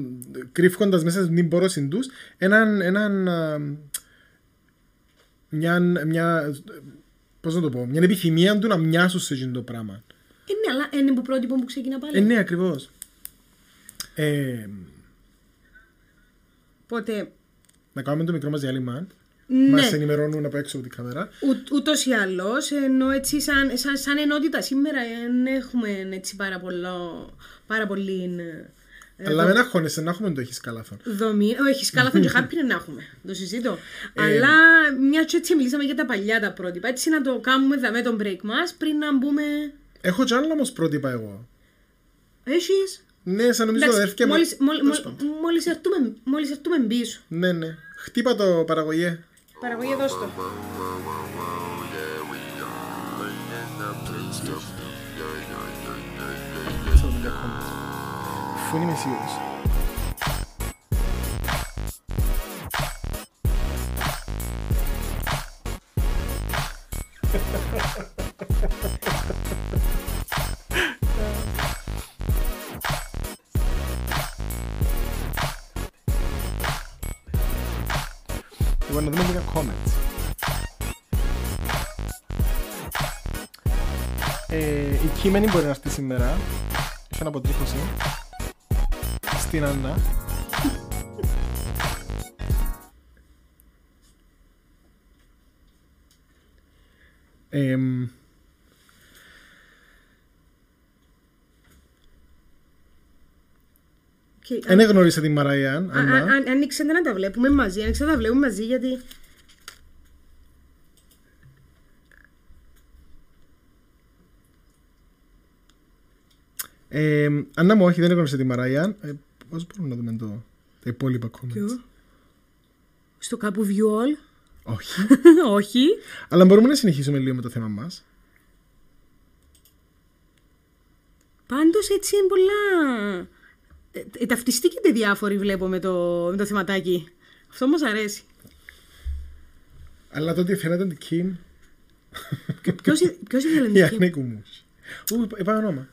κρύφοντας μέσα στην πόρωση τους έναν, έναν α, μια, μια, πώς να το πω, μια επιθυμία του να μοιάσουν σε εκείνο το πράγμα. Ε, ναι, αλλά είναι που πρότυπο που ξεκινά πάλι. Ε, ναι, ακριβώς. Ε, Οπότε, να κάνουμε το μικρό μας διάλειμμα. ναι, Μας ενημερώνουν από έξω από την κάμερα. ου- ούτως ή άλλως, ενώ έτσι σαν, σαν, σαν ενότητα σήμερα δεν έχουμε έτσι πάρα, πολλό, πάρα πολύ ε, αλλά δεν αγχώνεσαι να έχουμε το έχεις καλάθον. Δομή. Ο έχεις σκάλαθον και χάπι να έχουμε. Το συζητώ. Ε. Αλλά μια τσέτσι μιλήσαμε για τα παλιά τα πρότυπα. Έτσι να το κάνουμε με τον break μας πριν να μπούμε. Έχω κι άλλο όμως πρότυπα εγώ. Έχεις; Ναι, σαν νομίζω ότι έρθει και Μόλι έρθουμε πίσω. Ναι, ναι. Χτύπα το παραγωγέ. Παραγωγέ, δώστο. Εγώ Λοιπόν, να δούμε λίγα comments. Ε, η κείμενη μπορεί να έρθει σήμερα. Είχα αποτρίχωση. Στην Άννα. Εμ, Okay. Δεν γνώρισα τη Μαραϊάν, Α- α- Άννα. αν- Ανοίξτε να τα βλέπουμε μαζί. Ανοίξτε να τα βλέπουμε μαζί γιατί. Ε, Άννα μου, όχι, δεν γνώρισα τη Μαραϊάν. Ε, πώς μπορούμε να δούμε το, τα υπόλοιπα comments; Ποιο; Στο κάπου view all. Όχι. Όχι. Αλλά μπορούμε να συνεχίσουμε λίγο με το θέμα μας. Πάντως έτσι είναι πολλά. Ε, ε, ταυτιστήκεται διάφοροι βλέπω με το, με το θεματάκι. Αυτό μας αρέσει. Αλλά τότε φαίνεται την Κιμ. Ποιο ήθελε Η την Kim? Ανέκου μου. Ού, είπα όνομα.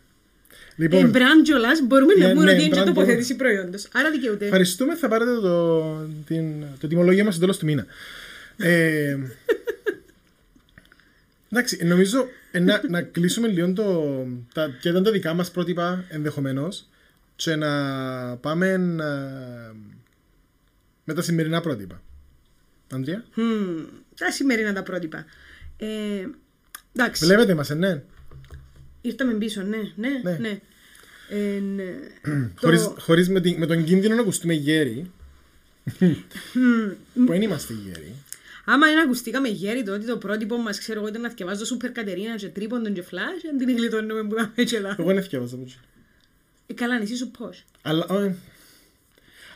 Ε, Λοιπόν, brand κιόλας, μπορούμε να Ναι, πούμε ναι, ότι είναι και brand τοποθέτηση προϊόντος. Άρα δικαιούται. ευχαριστούμε. Θα πάρετε το, την, το τιμολόγιο μας στο τέλο του μήνα. Ε, εντάξει, νομίζω ε, να, να κλείσουμε λίγο το, τα, ποια ήταν τα δικά μας πρότυπα ενδεχομένως και να πάμε ε, με τα σημερινά πρότυπα. Αντρία, Μμμ, Τα σημερινά τα πρότυπα. Ε, εντάξει, βλέπετε μας, ναι. ήρθαμε πίσω, ναι, ναι, Ναι. ναι. Ε, ναι. Χωρίς, Το- χωρίς με, την- με τον κίνδυνο να ακουστούμε γέροι. που δεν είμαστε γέροι. Άμα είναι ακουστήκαμε γέρι το ότι το πρότυπο μας, ξέρω εγώ, ήταν να θυκευάζω Σούπερ Κατερίνα και Τρίποντον και Φλάσ, αν την γλιτώνουμε που τα έτσι εδώ. Εγώ δεν έφτιαβαζα από εκεί. Ε, καλά, εσύ σου πώς. Αλλά, ε,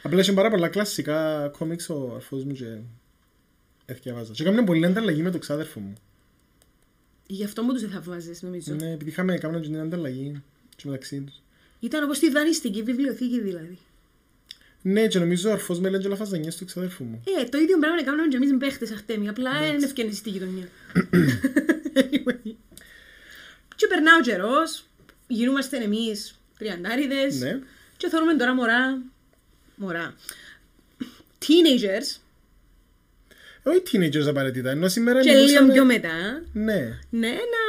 απλά είχε πάρα πολλά κλασικά κόμιξ ο αρφός μου και έφτιαβαζα. Και έκαμε πολύ ανταλλαγή με τον ξάδερφο μου. Γι' αυτό μου τους θαυμάζες, νομίζω. Ναι, επειδή είχαμε κάνει την ανταλλαγή και μεταξύ τους. Ήταν όπως τη δανειστική βιβλιοθήκη δηλαδή. Ναι, και νομίζω ο αρφός με έλεγε όλα φαζανιές του ξάδερφου μου. Ε, το ίδιο πράγμα κάνουμε και εμείς παίχτες αχτέμι, απλά δεν ευκαινήσει στη γειτονιά. Anyway. Και περνά ο καιρός, γινούμαστε εμείς τριαντάριδες Ναι. και θεωρούμε τώρα μωρά, μωρά, teenagers Όχι teenagers απαραίτητα, ενώ σήμερα και λίγο μιλούσαμε- πιο μετά, Ναι. ναι, να,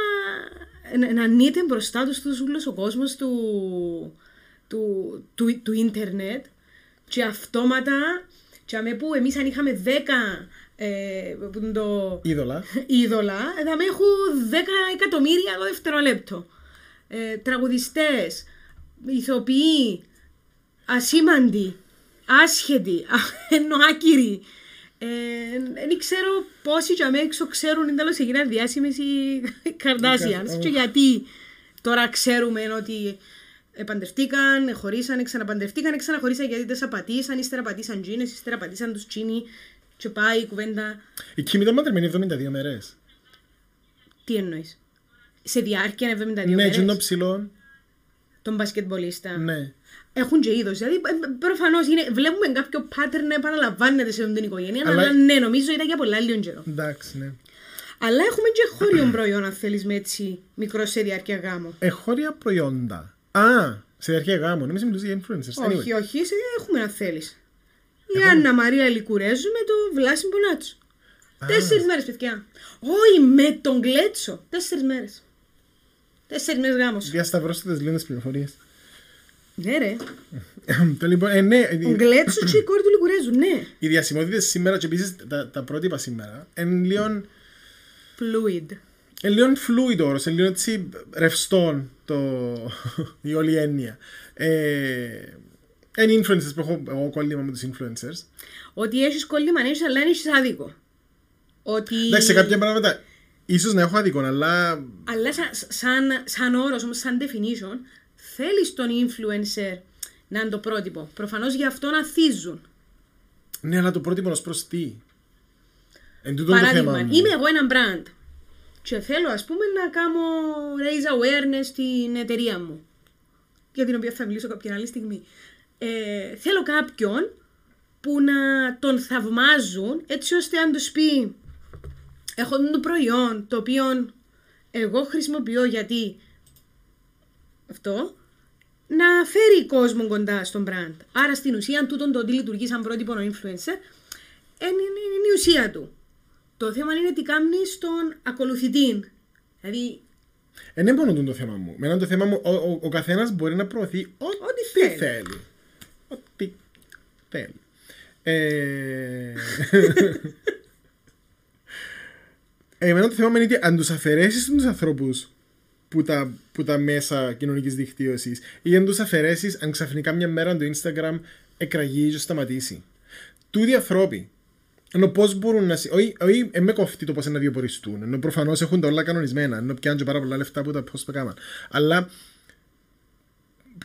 να, να ανοίγεται μπροστά τους τους ούλος ο κόσμος του, του, του, του ίντερνετ και αυτόματα και αμέ που εμείς αν είχαμε 10 ε, που είναι το Είδωλα. είδωλα, θα με έχουν 10 εκατομμύρια το δευτερόλεπτο. Ε, τραγουδιστές, ηθοποιοί, ασήμαντοι, άσχετοι, ενώ άκυροι. Ε, δεν ξέρω πόσοι και αμέ έξω ξέρουν είναι τέλος έγιναν διάσημες οι Kardashians και γιατί τώρα ξέρουμε ότι επαντρευτήκαν, χωρίσαν, ξαναπαντρευτήκαν, ξαναχωρίσαν γιατί δεν απατήσαν, ύστερα πατήσαν τζίνες, ύστερα πατήσαν τους τσίνοι και πάει η κουβέντα. Η Κιμ ήταν μαντρεμένη 72 μέρες. Τι εννοείς; Σε διάρκεια 72 Ναι, μέρες; και είναι ψηλό. Τον μπασκετμπολίστα. Ναι. Έχουν και είδος. Δηλαδή, προφανώς βλέπουμε κάποιο pattern να επαναλαμβάνεται σε αυτήν την οικογένεια. Αλλά- Αλλά, ναι, νομίζω ήταν για πολλά λίγο καιρό. Εντάξει, ναι. Αλλά έχουμε και χώριο προϊόν, αν θέλεις με έτσι μικρό σε διάρκεια γάμου. Εχώρια προϊόντα. Α, σε διαρκεία γάμου. Νομίζω μιλούσε για influencers. Anyway. Όχι, όχι, σε, έχουμε αν θέλεις. Η Άννα Μαρία Λικουρέζου με το Βλάσιμο Μπονάτσο. Τέσσερις μέρες, παιδιά. Όχι, με τον Γκλέτσο. Τέσσερις μέρες. Τέσσερις μέρες γάμος. Διασταυρώστε τις λίγες πληροφορίες. Ναι, ρε. το λοιπόν, ε, ναι, Ο οι- Γκλέτσο και η κόρη του Λικουρέζου, ναι. οι διασημότητες σήμερα και επίσης τα, τα πρότυπα σήμερα είναι λίγο, Fluid. είναι λίγο fluid όρος, είναι λίγο έτσι ρευστό το, η όλη έννοια. Ε, είναι influencers που έχω εγώ κόλλημα με τους influencers. Ότι έχεις κόλλημα, ναι, αλλά δεν έχεις άδικο. Ότι... Εντάξει, σε κάποια πράγματα ίσως να έχω αδικό, αλλά Αλλά σαν, σαν, σαν όρος, όμως σαν definition, θέλεις τον influencer να είναι το πρότυπο. Προφανώς γι' αυτό να θίζουν. ναι, αλλά το πρότυπο ως προς τι. Εν τούτο το θέμα Παράδειγμα, μου. είμαι εγώ ένα brand και θέλω ας πούμε να κάνω raise awareness στην εταιρεία μου για την οποία θα μιλήσω κάποια άλλη στιγμή. Ε, θέλω κάποιον που να τον θαυμάζουν έτσι ώστε αν τους πει έχω το προϊόν το οποίο εγώ χρησιμοποιώ γιατί αυτό να φέρει κόσμο κοντά στον brand. Άρα στην ουσία τούτον το ότι λειτουργεί σαν πρότυπο ο influencer είναι, είναι, είναι η ουσία του. Το θέμα είναι τι κάνει στον ακολουθητή. Δηλαδή, Δεν είναι μόνο το θέμα μου. Με το θέμα μου, ο, ο, ο καθένας μπορεί να προωθεί ό,τι, Ό,τι θέλει. θέλει. Ό,τι θέλει. Ε... Εμένα το θέμα μου είναι ότι αν τους αφαιρέσεις τους ανθρώπους που τα, που τα μέσα κοινωνικής δικτύωση ή αν τους αφαιρέσεις αν ξαφνικά μια μέρα το Instagram εκραγεί και σταματήσει. Τούτοι ανθρώποι ενώ πώς μπορούν να. συ- Όχι, όχι ε, με κοφτεί το πώς να βιοποριστούν. Ενώ προφανώς έχουν τα όλα κανονισμένα. Ενώ πιάνουν και πάρα πολλά λεφτά που τα πώ το κάναν. Αλλά.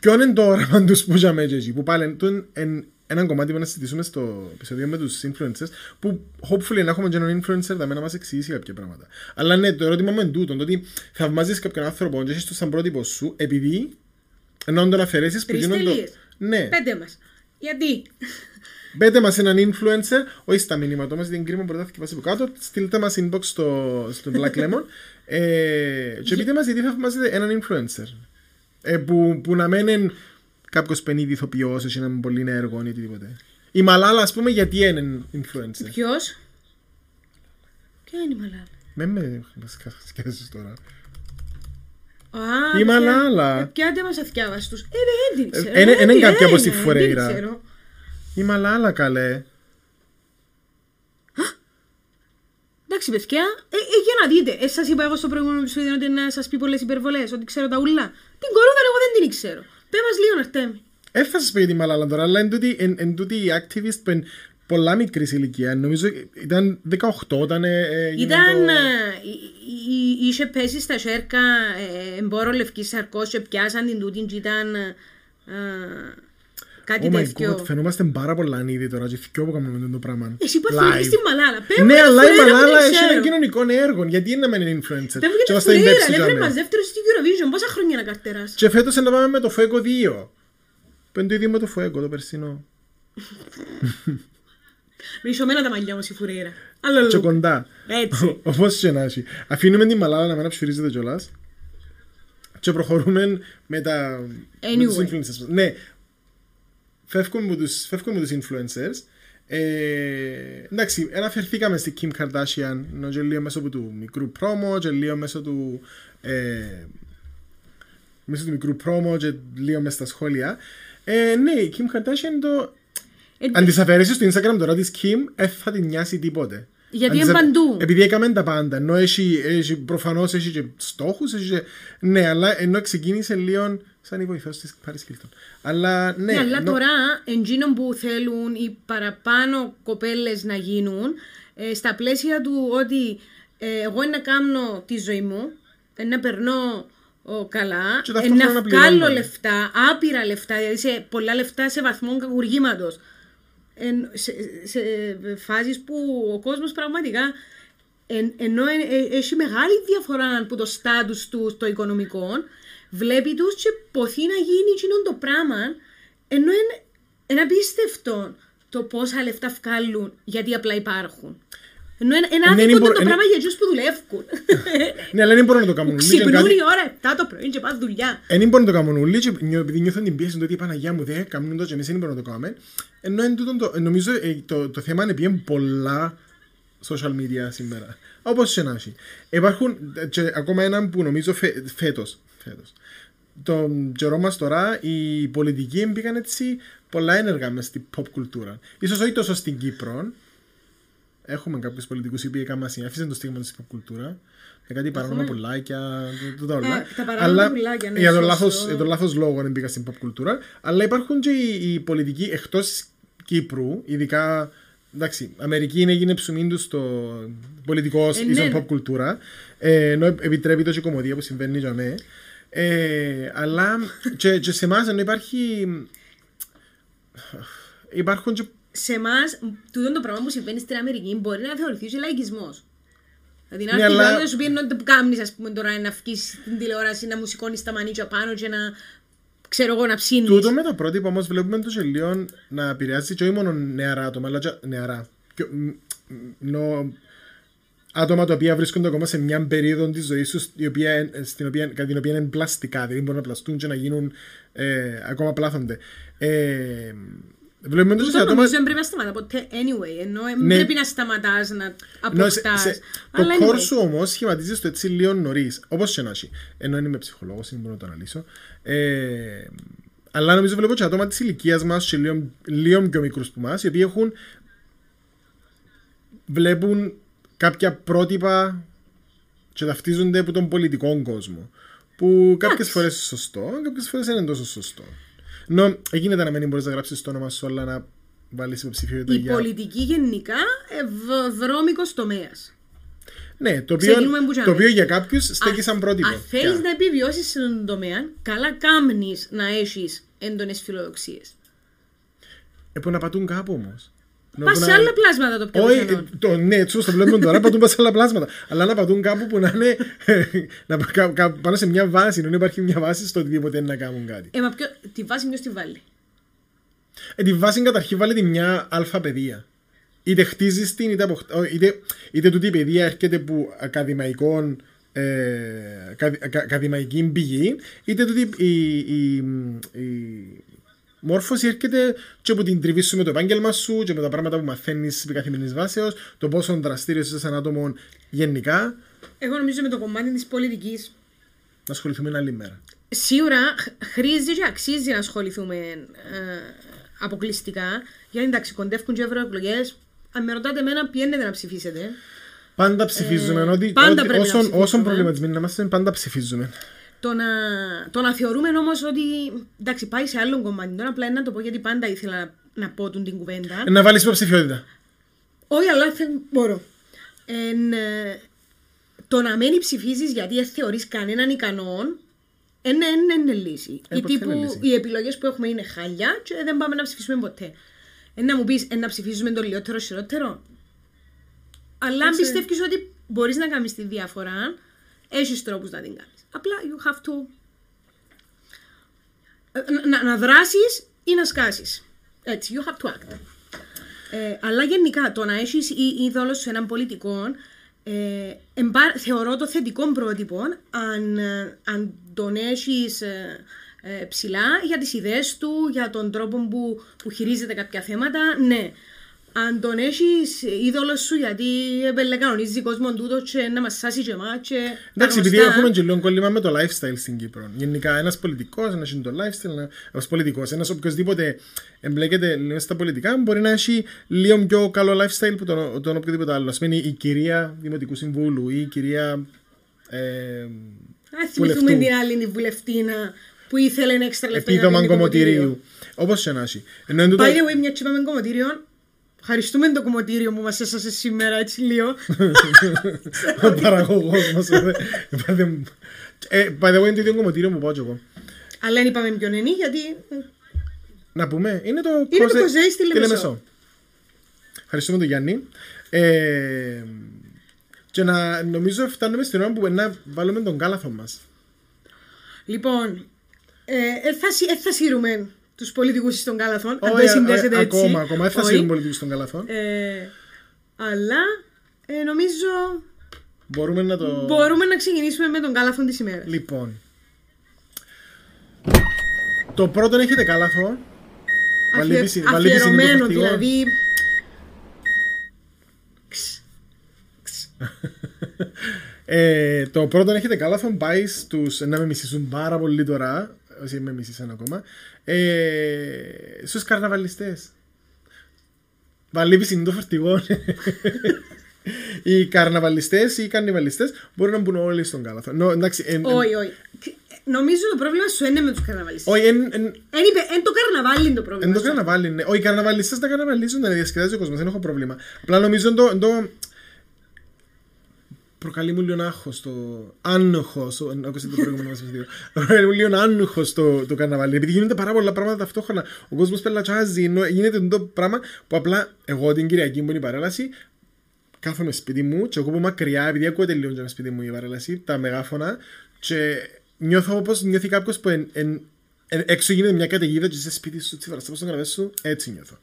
Ποιο είναι το όραμα τους που για μέσα εκεί, που πάλι εν ένα κομμάτι που να συζητήσουμε στο επεισόδιο με τους influencers που hopefully να έχουμε και έναν influencer να μας εξηγήσει κάποια πράγματα. Αλλά ναι, το ερώτημα μου είναι τούτο, το ότι θαυμάζεις κάποιον άνθρωπο και έχεις το σαν πρότυπο σου επειδή ενώ τον αφαιρέσεις που γίνονται... τελείες. Ναι. Πέντε μας. Γιατί; Μπέτε μας έναν influencer, όχι στα μηνύματα μας, την κρίμα μπορείτε να θυκευάσει από κάτω, στείλτε μας inbox στο, στο Black Lemon ε, και πείτε μας γιατί θαυμάζετε έναν influencer. Ε, που, που να μένει κάποιος πενίδι ηθοποιός, ή να είναι πολύ έργο ή οτιδήποτε. Η Μαλάλα, ας πούμε, γιατί είναι influencer; Ποιος; Ποια είναι η Μαλάλα; Με με σκέφτεσαι τώρα. Α, Η ποια- Μαλάλα. Πιάτε μας αθιάβας τους. Ε, δεν την ξέρω. Ε, είναι- Ε, είναι τι κάποια από στη είναι, Φουρέιρα. δεν ξέρω. Η Μαλάλα, καλέ. Εντάξει, παιδιά, ε, ε, για να δείτε. Ε, σας είπα εγώ στο προηγούμενο επεισόδιο ότι να σας πει πολλές υπερβολές, ότι ξέρω τα ουλά. Την κορούδα εγώ δεν την ξέρω. Πέ μας λίγο, Αρτέμι. Ε, θα σας πω για τη Μαλάλα τώρα, αλλά εν τούτη- εν- εν τούτη η activist που είναι πολλά μικρή ηλικία, νομίζω ήταν 18 όταν ε, ε, έγινε Ήταν, το- ε, εί- εί- είχε πέσει στα σέρκα ε, εμπόρο λευκής σαρκός και πιάσαν την τούτην και ήταν ε, κάτι Oh my τέτοιο. god, φαινόμαστε πάρα πολλά ανίδη τώρα και θυκιό που κάνουμε το πράγμα. Εσύ που Live. αθλητής στη Μαλάλα. Πέ μου Ναι, για τη αλλά η Φουρέιρα που Μαλάλα δεν έχει ξέρω. ένα κοινωνικό έργο. Γιατί είναι να μένει influencer. Πέ μου για Και τη μας τα Φουρέιρα, εμπέψει έφερε τζάμε. μας δεύτερος στην Eurovision. Πόσα χρόνια να καρτεράς. Και φέτος να πάμε με το Fuego 2. Που είναι το ίδιο με το Fuego, το περσινό. Μισομένα τα μαλλιά μου η Φουρέιρα. Άλλο Και λόγο. κοντά. Έτσι. Όπως και να έχει. Αφήνουμε τη Μαλάλα να μην ψουρίζεται κιόλας. Και προχωρούμε με τα... με τους Anyway. influencers. Ναι. Φεύγουμε με τους, φεύγουμε με τους influencers. Ε, εντάξει, αναφερθήκαμε στη Kim Kardashian ενώ και λίγο μέσω του μικρού promo και λίγο μέσω του ε, μέσω του μικρού promo και λίγο μέσα στα σχόλια. Ε, ναι, η Kim Kardashian το... Ε, Αν τις αφαιρέσεις στο Instagram τώρα της Kim, δεν θα την νοιάσει τίποτε. Γιατί Αν τις είναι αφ- παντού. Επειδή έκαμε τα πάντα. Ενώ έχει, έχει, προφανώς έχει και στόχους. Έχει και... Ναι, αλλά ενώ ξεκίνησε λίγο σαν η βοηθός της Paris Hilton. Αλλά ναι. Ναι, αλλά ενώ- τώρα εντζήνων που θέλουν οι παραπάνω κοπέλες να γίνουν ε, στα πλαίσια του ότι ε, εγώ είναι να κάνω τη ζωή μου, ε, να περνώ ο, καλά, Και ε, ταυτόχρονα να να βγάλω πληρώνω. λεφτά, άπειρα λεφτά, δηλαδή σε πολλά λεφτά σε βαθμό κακουργήματος. Εν, σε, σε φάσεις που ο κόσμος πραγματικά εν, ενώ ε, ε, έχει μεγάλη διαφορά από το στάτους του στο οικονομικό, βλέπει τους και ποθεί να γίνει εκείνο το πράγμα, ενώ είναι, είναι απίστευτο το πόσα λεφτά βγάλουν γιατί απλά υπάρχουν. Ενώ είναι, είναι Ναι, είναι άδικο μπο- το είναι- πράγμα για εκείνους που δουλεύουν. Ναι, αλλά δεν μπορούν να το κάνουν. όλοι και Ξυπνούν κάτι- η ώρα 7 το πρωί και πας δουλειά. Δεν μπορούν να το κάνουν όλοι και νιώ- επειδή νιώθουν την πίεση του ότι η Παναγιά μου δεν κάνουν το και εμείς δεν μπορούμε να το κάνουμε. Ενώ εν τούτον το, νομίζω ε, το, το θέμα είναι πιέν πολλά social media σήμερα. Όπως και να έχει. Υπάρχουν ε, και ακόμα έναν που νομίζω φε, φέτος, φέτος. Τον καιρό μας τώρα οι πολιτικοί μπήκαν έτσι πολλά ένεργα μες στην pop κουλτούρα. Ίσως όχι τόσο στην Κύπρο. Έχουμε κάποιους πολιτικούς οι οποίοι έκαναν μας αφήσαν το στίγμα τους στην pop κουλτούρα. Με κάτι παράνομα πουλάκια, τούτα όλα. Ε, τα παράνομα Αλλά πουλάκια, ναι, για τον σωστό. λάθος, για τον λάθος λόγο δεν μπήκα στην pop κουλτούρα. Αλλά υπάρχουν και οι, οι πολιτικοί εκτός Κύπρου, ειδικά Εντάξει, Αμερική είναι έγινε ψουμίν τους στο πολιτικό Ε, ναι, ίσον ναι. pop κουλτούρα. Ε, ενώ επιτρέπει το και κομμωδία που συμβαίνει για μέ. Ε, αλλά και, και σε εμάς ενώ υπάρχει υπάρχουν και σε εμάς, τούτο το πράγμα που συμβαίνει στην Αμερική μπορεί να θεωρηθεί ως λαϊκισμός. Δηλαδή να Ναι, έρθει αλλά- αλλά... να σου πει ενώ που κάνεις ας πούμε τώρα να βγεις στην τηλεόραση να μου σηκώνεις τα μανίτια πάνω και να ξέρω εγώ να ψήνεις. Τούτο με το πρότυπο όμως βλέπουμε το γελίο να επηρεάζει και όχι μόνο νεαρά άτομα, αλλά και νεαρά. Και, μ, μ, νο- άτομα τα οποία βρίσκονται ακόμα σε μια περίοδο της ζωής τους στην οποία, κατά την οποία είναι πλαστικά, δηλαδή μπορούν να πλαστούν και να γίνουν ε, ακόμα πλάθονται. Ε, βλέπουμε το σε Τούτο άτομα. νομίζω δεν πρέπει να σταματά ποτέ anyway, ενώ δεν Ναι. πρέπει να σταματάς να Ενώ σε- αποκτάς. σε- Αλλά το anyway. core σου όμως σχηματίζεις το έτσι λίγο νωρίς. Όπως και να έχει. Ενώ δεν είμαι ψυχολόγος, δεν μπορώ να το αναλύσω. Ε, αλλά νομίζω βλέπω και άτομα της ηλικίας μας και λίγο, λίγο πιο μικρούς που μας, οι οποίοι έχουν. βλέπουν κάποια πρότυπα και ταυτίζονται από τον πολιτικό κόσμο. Που κάποιες Εντάξει. φορές είναι σωστό, κάποιες φορές δεν είναι τόσο σωστό. Ενώ γίνεται να μην μπορείς να γράψεις το όνομα σου, αλλά να βάλεις υποψηφιότητα Η για. πολιτική γενικά ευδρόμικος τομέας. Ναι, το οποίο, Ξεκινούμε που το τζάμε. οποίο για κάποιους στέκει σαν πρότυπο. Αν θέλεις Πια. να επιβιώσεις σε αυτόν τον τομέα, καλά κάμνεις να έχεις έντονες φιλοδοξίες. Ε, που να πατούν κάπου όμως. Πας σε άλλα πλάσματα το πιο Όχι, πιθανό. ε, το, ναι, έτσι το βλέπουμε τώρα, πατούν σε άλλα πλάσματα. Αλλά να πατούν κάπου που να είναι. να, πα- κα- κα- πάνω σε μια βάση, να υπάρχει μια βάση στο οτιδήποτε είναι να κάνουν κάτι. Ε, μα ποιο, τη βάση ποιος τη βάλει; Ε, τη βάση καταρχήν βάλει τη μια αλφα παιδεία. Είτε χτίζεις την, είτε, αποκτά, ω, είτε, είτε τούτη η παιδεία έρχεται από ακαδημαϊκών ε, κα- κα- ακαδημαϊκή πηγή, είτε τούτη η, η, η μόρφωση έρχεται και από την τριβή σου με το επάγγελμα σου και με τα πράγματα που μαθαίνεις επί καθημερινής βάσεως, το πόσο δραστήριος είσαι σαν άτομο γενικά. Εγώ νομίζω με το κομμάτι της πολιτικής Να ασχοληθούμε μια άλλη μέρα. σίγουρα χ- χρήζει και αξίζει να ασχοληθούμε ε, αποκλειστικά. Γιατί εντάξει, κοντεύουν και ευρωεκλογές. Αν με ρωτάτε εμένα, πιένετε να ψηφίσετε. Πάντα ψηφίζουμε. ότι, Ε, πάντα ότι πρέπει να όσον, όσον ψηφίζουμε. προβληματισμένοι να είμαστε, πάντα ψηφίζουμε. Το να, το να θεωρούμε όμως ότι. Εντάξει, πάει σε άλλο κομμάτι. Τώρα απλά είναι να το πω γιατί πάντα ήθελα να, να πω τον την κουβέντα. Ε, Να βάλεις υποψηφιότητα. Όχι, αλλά θε- μπορώ. Εν, ε, το να μένει ψηφίσει γιατί δεν θεωρείς κανέναν ικανόν, δεν είναι λύση. Ε, Ή ποτέ τύπου είναι λύση. οι επιλογές που έχουμε είναι χάλια και δεν πάμε να ψηφίσουμε ποτέ. Ε, να μου πεις, ε, να ψηφίσουμε το λιότερο χειρότερο. Αλλά αν ξέρω. πιστεύεις ότι μπορείς να κάνεις τη διαφορά, έχεις τρόπους να την κάνεις. Απλά you have to. ε, να, να, να δράσεις ή να σκάσεις. Έτσι, you have to act. Ε, αλλά γενικά το να έχεις είδωλος σε έναν πολιτικό ε, εμπα- θεωρώ το θετικό πρότυπο αν, ε, αν τον έχεις ε, ψηλά για τις ιδέες του, για τον τρόπο που, που χειρίζεται κάποια θέματα, ναι. Αν τον έχεις είδωλος σου γιατί έπαιρνε κανονίζει κόσμο τούτος και να μας σάσει και εμάς και τα Εντάξει, επειδή γνωστά. έχουμε και λίγο κόλλημα με το lifestyle στην Κύπρο. Γενικά, ένας πολιτικός, ένας είναι το lifestyle, ένας πολιτικός, ένας οποιοδήποτε εμπλέκεται λίγο στα πολιτικά, μπορεί να έχει λίγο πιο καλό lifestyle που τον, τον οποιοδήποτε άλλο. Α πούμε, η κυρία Δημοτικού Συμβούλου ή η κυρία. Ε, Α θυμηθούμε βουλευτού. την άλλη τη βουλευτήνα που ήθελε ένα έξτρα λεπτό για επίδομα να κάνει κομμωτήριο. κομμωτηρίου. Όπως και να έχει. Ενώ εν τούτο- By the way, μια και είπαμε κομμωτήριο, ευχαριστούμε το κομμωτήριο που μας έσωσε σήμερα έτσι λίγο. ο παραγωγός μας. By the way, είναι το ίδιο κομμωτήριο που πάω και εγώ. Αλλά δεν είπαμε ποιον είναι γιατί Να πούμε, είναι το Είναι το Κοζέι στη Λεμεσό. Ευχαριστούμε τον Γιάννη. Ε, και να νομίζω φτάνουμε στην ώρα που να βάλουμε τον κάλαθο μας. Λοιπόν, ε, ε, θα, συ- ε, θα σύρουμε τους πολιτικούς στον κάλαθον, αν δεν συνδέσετε έτσι. Ακόμα, ακόμα. Δεν θα Όχι. σύρουμε πολιτικού στον κάλαθο. Ε, αλλά ε, νομίζω Μπορούμε να το. μπορούμε να ξεκινήσουμε με τον κάλαθον της ημέρας. Λοιπόν. Το πρώτο έχετε κάλαθο. Βαλή Αφιε- πισι- βαλή πισινή το αφιερωμένο φορτηγό. δηλαδή. Ε, το πρώτο έχετε κάλαθο πάει στους, να με μισήσουν πάρα πολύ τώρα, όσοι με μισήσαν ακόμα, ε, στους καρναβαλιστές. Βαλίπης είναι το φορτηγό. οι καρναβαλιστές ή οι καρνιβαλιστές μπορούν να μπουν όλοι στον κάλαθο. Νο, εντάξει, εν- εν- Όχι, όχι. Νομίζω το πρόβλημα σου είναι με τους καρναβαλιστές. όχι, εν, εν, Εν είπε, εν το καρναβάλι είναι το πρόβλημα. εν το σου. καρναβάλι, ναι. Όχι, οι καρναβαλιστές να καρναβαλίζουν, να διασκεδάζει ο κόσμος, δεν έχω πρόβλημα. Απλά νομίζω εν το, εν το, προκαλεί μου λίγο άγχος το άνοχος, ο- άκουσα το προηγούμενο μας επεισόδιο. προκαλεί μου λίγο άγχος το, το καρναβάλι, επειδή γίνονται πάρα πολλά πράγματα ταυτόχρονα. Ο κόσμος πελατσάζει, ενώ γίνεται το πράγμα που απλά εγώ την Κυριακή που είναι η παρέλαση, κάθομαι σπίτι μου και εγώ που μακριά, επειδή ακούγεται λίγο και με σπίτι μου η παρέλαση, τα μεγάφωνα και νιώθω όπως νιώθει κάποιος που εν, εν, εν- έξω γίνεται μια καταιγίδα και είσαι σπίτι σου, τσιφαραστά πως τον καναπέ σου, έτσι νιώθω.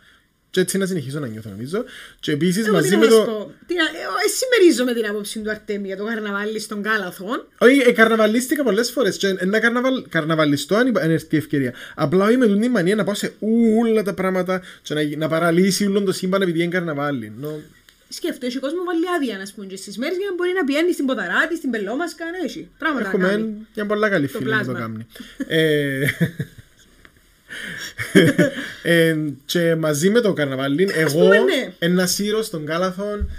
Και έτσι να συνεχίσω να νιώθω νομίζω. Και επίσης Εγώ τι μαζί να με σας το... πω. Τι να- ε, ε, συμμερίζομαι την άποψη του Αρτέμι για το καρναβάλι στον Κάλαθον. Όχι, ε, καρναβαλίστηκα πολλές φορές. Ένα καρναβαλ, καρναβαλιστό αν υπά- αν έρθει η ευκαιρία. Απλά όχι με την τη μανία να πάω σε όλα τα πράγματα και να, να παραλύσει όλο το σύμπαν επειδή είναι καρναβάλι. No. Σκέφτομαι, έχει κόσμο βάλει άδεια να πούμε και στις μέρες για να μπορεί να πηγαίνει στην Ποταράτη, στην Πελόμασκα, να έχει. Πράγματα να Έχουμε κάνει. μια πολλά καλή φίλη που το πλάσμα. κάνει. Ε, ε, και μαζί με το καρναβάλι, εγώ πούμε, ναι. ένα σύρω στον κάλαθον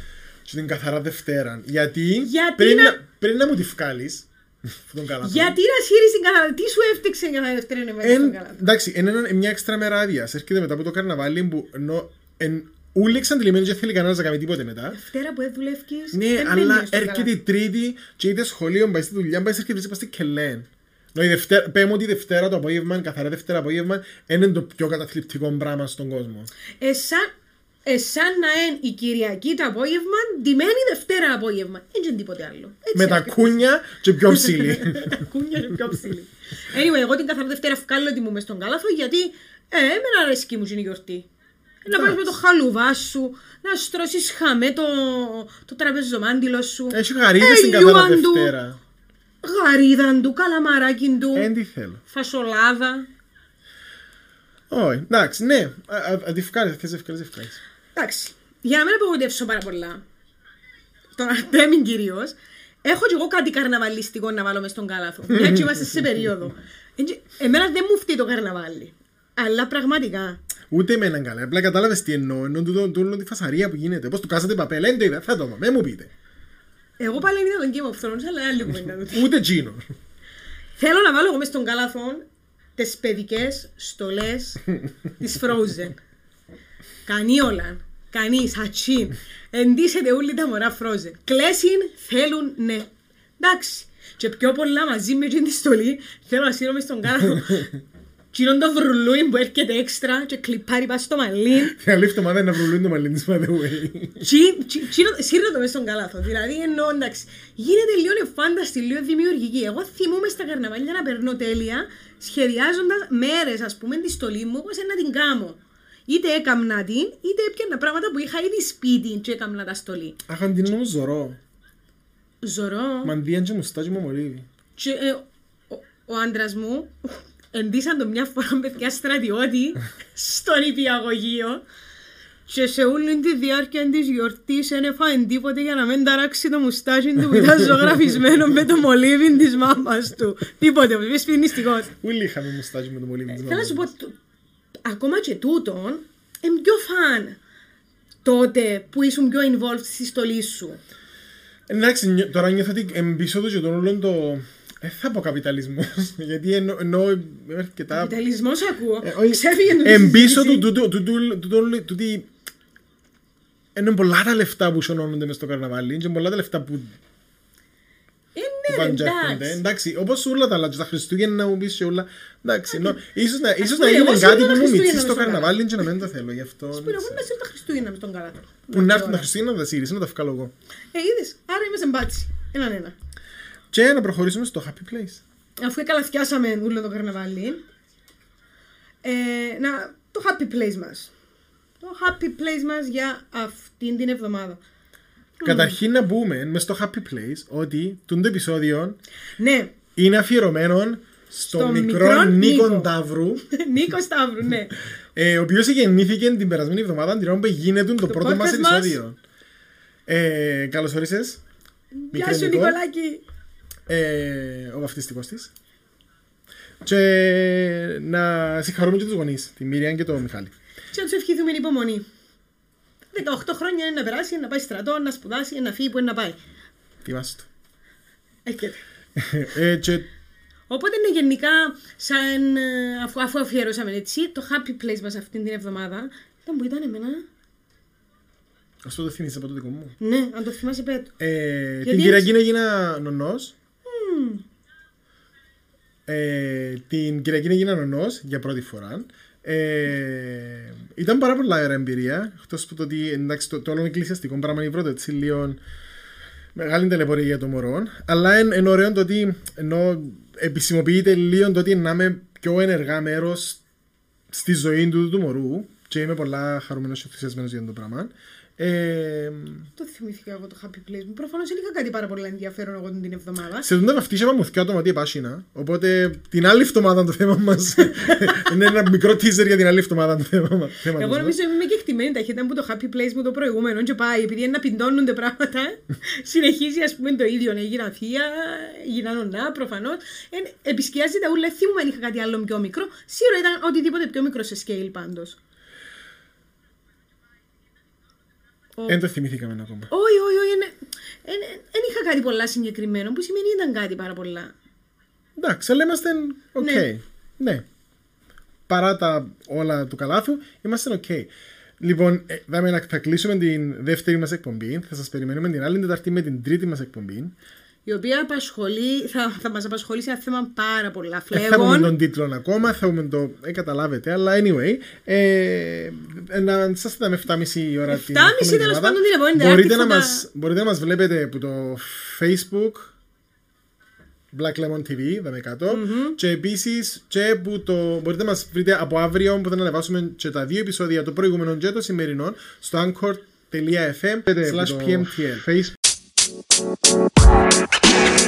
και την καθαρά Δευτέρα. Γιατί, Γιατί πριν, να- να... πριν να μου τη βγάλεις τον κάλαθον. Γιατί να σύρεις την καθαρά, τι σου έφτιαξε για να δεύτερη είναι μέσα στον Εν, Κάλαθον; εντάξει, είναι ένα- μια έξτρα μέρα άδεια. Έρχεται μετά από το καρναβάλι που ενώ, εν, όλοι εξαντλημένοι και δεν θέλει κανένας να κάνει τίποτε μετά. Δευτέρα που δεν δουλεύεις, Ναι, δεν αλλά μπαίνεις στον έρχεται η Κάλαθον. Τρίτη και είτε σχολείο, πάει στη δουλειά, πάει έρχεται και πάει στη Κελέν. Δηλαδή, Δευτέρα, πέμε ότι Δευτέρα το απόγευμα, καθαρά Δευτέρα απόγευμα, είναι το πιο καταθλιπτικό πράγμα στον κόσμο. Εσάν, εσάν να είναι η Κυριακή το απόγευμα, ντυμένη Δευτέρα απόγευμα. Δεν είναι τίποτε άλλο. Έτσι Με τα έρχεται. κούνια και πιο ψηλή. τα κούνια είναι πιο ψηλή. Anyway, εγώ την καθαρά Δευτέρα βγάλω τη μου μες στον κάλαθο γιατί ε, εμένα αρέσκει μου είναι η γιορτή. Ε, Να πάρεις με το χαλουβά σου, να στρώσεις χαμέ το, το τραπεζομάντιλο σου. Έχει γαρίδες στην καθαρά ελιούαν του, Δευτέρα. Γαρίδαν του, καλαμαράκι του, Ε, τι θέλω. φασολάδα. Όχι, εντάξει, ναι. Α- α- Αντιφκάρεις, θες ευκάρεις, ευκάρεις. Εντάξει, για να μην απογοητεύσω πάρα πολλά, τον Αρτέμιν κυρίως, έχω κι εγώ κάτι καρναβαλιστικό να βάλω μες στον κάλαθο. Μια και είμαστε σε περίοδο. Έτσι, Εμένα δεν μου φταίει το καρναβάλι. Αλλά πραγματικά. Ούτε με έναν καλά. Απλά κατάλαβες τι εννοώ. Εννοώ τούτο- τούτο τη φασαρία που γίνεται. Πώς του κάσατε παπέλα. Δεν το είδα. Θα το δω. Με μου πείτε. Εγώ πάλι είδα τον Game of Thrones, αλλά άλλη κουβέντα τούτη. Ούτε τζίνο. Θέλω να βάλω εγώ μες στον κάλαθο τις παιδικές στολές της Frozen. Κανεί όλα. Κανεί, σατσίν. Εντύσσεται όλοι τα μωρά Frozen. Κλέσιν θέλουν ναι. Εντάξει. Και πιο πολλά μαζί με την στολή θέλω να σύρω μες στον κάλαθο. Τι είναι το βρουλούιν που έρχεται έξτρα και κλιπάρει πας στο μαλλίν. Την άλλη εβδομάδα να βρουλούν το μαλλί της, by the way. Τσι- τσι- τσίρο- Σύρνω το μες στον καλάθο. Δηλαδή εννοώ εντάξει. Γίνεται λίγο εφάνταστη, λίγο δημιουργική. Εγώ θυμούμαι στα καρναβάλια να περνώ τέλεια σχεδιάζοντας μέρες, ας πούμε, τη στολή μου πώ να την κάνω. Είτε έκαμνα την, είτε έπιανα πράγματα που είχα ήδη σπίτι και έκαμνα τα στολή. Αχ, αν την όμως ζωρό. Ζωρό. Μαντίαν και μουστάκι μου μολύβι. Και, ε, ο, ο άντρας μου εντύσαν το μια φορά παιδιά στρατιώτη στον υπηαγωγείο και σε όλη τη διάρκεια της γιορτής δεν έφαγε τίποτε για να μην ταράξει το μουστάκι του που ήταν ζωγραφισμένο με το μολύβι της μάμας του. Τίποτε, ο είπες φινιστικός. Ούλοι είχαμε μουστάκι με το μολύβι της Θέλω να σου πω, μαμάς. το- ακόμα και τούτον, είμαι πιο φαν τότε που ήσουν πιο involved στη στολή σου. Εντάξει, νιώ- τώρα νιώθω ότι εμπίσω του και τον όλον το... Δεν θα πω καπιταλισμός, γιατί εννοώ εννοώ αρκετά... Καπιταλισμός ακούω. Ε, όχι, Ξέφυγε το Εμπίσω συζήτηση. του τούτο, τούτο, τούτο, τούτη... Είναι πολλά τα λεφτά που σωνώνονται μες στο καρναβάλι και πολλά τα λεφτά που Ε, που ναι, πάνε και έρχονται. εντάξει. Εντάξει, όπως όλα τα άλλα, και τα Χριστούγεννα να μου πεις και όλα. Εντάξει, νο- ίσως να, ίσως πούμε, να εγώ γίνει σίγουρα κάτι τα που μου Χριστούγεννα μυθίσει μες στο στο καρναβάλι και να μην το θέλω, γι' αυτό... Που εγώ να σύρω τα Χριστούγεννα μες τον καλάθο. Που να έρθουν τα Χριστούγεννα να τα σύρεις, να τα βγάλω εγώ. Ε, είδες, άρα είμαστε μπάτσι. Έναν ένα. Και να προχωρήσουμε στο Happy Place. Αφού καλαθιάσαμε όλο το καρναβάλι, ε, να, το happy place μας. Το happy place μας για αυτήν την εβδομάδα. Καταρχήν να πούμε μες στο Happy Place ότι το επεισόδιο Ναι, είναι αφιερωμένο στο, Στο μικρό, μικρό Νίκο Νίκο. Ταύρου, Νίκος Σταύρου, ναι. ε, ο οποίος γεννήθηκε την περασμένη εβδομάδα, την ώρα που γίνεται το, πρώτο podcast μας μας. επεισόδιο. Ε, καλώς όρισες. Γεια μικρέ σου Νικό. Νικολάκη. Ε, ο βαφτιστικός της. Και να συγχαρούμε και τους γονείς, τη Μίριαν και τον Μιχάλη. Και να τους ευχηθούμε υπομονή. 18 χρόνια είναι να περάσει, είναι να πάει στρατό, να σπουδάσει, είναι να φύγει που είναι να πάει. Είμαστε. Έρχεται. ε, και Οπότε είναι γενικά, σαν, ε, αφού, αφού αφιερώσαμε έτσι, το happy place μας αυτήν την εβδομάδα ήταν που ήταν εμένα. ας το θυμίσαι από το δικό μου. Ναι, αν το θυμάσαι πέτω. Ε, Γιατί την Κυριακή έγινα νονός. Μμμ. Ε, την Κυριακή έγινα νονός για πρώτη φορά. Ε, ήταν πάρα πολλά ωραία εμπειρία. Εκτός από το ότι εντάξει, το, το όλο εκκλησιαστικό πράγμα είναι πρώτο έτσι λίγο μεγάλη ταλαιπωρία για το μωρό. Αλλά είναι εν ωραίο το ότι ενώ επισημοποιείται λίγο το ότι να είμαι πιο ενεργά μέρος στη ζωή του, του μωρού και είμαι πολλά χαρούμενος και ενθουσιασμένος για το πράγμα. Ε, Το θυμήθηκα εγώ το happy place μου. Προφανώς δεν είχα κάτι πάρα πολύ ενδιαφέρον εγώ την εβδομάδα. Σε τούτα βαφτίσια είπαμε μου άτομα ότι επάσχυνα. Οπότε την άλλη εβδομάδα το θέμα μας. είναι ένα μικρό teaser για την άλλη εβδομάδα το θέμα μα. Εγώ νομίζω είμαι και εκτιμένη ταχύτητα που το happy place μου το προηγούμενο και πάει. Επειδή είναι να πιντώνονται πράγματα, συνεχίζει ας πούμε το ίδιο. Ναι, έγιναν θεία, έγιναν ονά, προφανώς. Επισκιάζει τα ούλα. Δεν θυμούμαι αν είχα κάτι άλλο πιο μικρό. Σίγουρα ήταν οτιδήποτε πιο μικρό σε scale πάντως. Δεν το θυμηθήκαμε ακόμα. Όχι, όχι, όχι. Δεν είχα κάτι πολλά συγκεκριμένο, που σημαίνει ήταν κάτι πάρα πολλά. Εντάξει, αλλά είμαστε οκ. Ναι. Ναι. Παρά τα όλα του καλάθου, είμαστε οκ. Λοιπόν, ε, δάμε να θα κλείσουμε την δεύτερη μας εκπομπή. Θα σας περιμένουμε την άλλη Τετάρτη με την τρίτη μας εκπομπή. Η η οποία απασχολεί, θα, θα μας απασχολήσει ένα θέμα πάρα πολλά Δεν θα πούμε φλέγων. τον τίτλο ακόμα, θα πούμε το. Ε, καταλάβετε, αλλά anyway. Ε, να σας είδαμε 7.30 η ώρα 7.30 την επόμενη τέλος εβδομάδα. πάντων την επόμενη μπορείτε Τετάρτη να, που τα- μας, μπορείτε να μας βλέπετε από το Facebook Black Lemon TV, δαμε κάτω. Και επίσης και που το, μπορείτε να μας βρείτε από αύριο που θα ανεβάσουμε και τα δύο επεισόδια, το προηγούμενο και το σημερινό, στο anchor.fm slash pmtl. Thank you.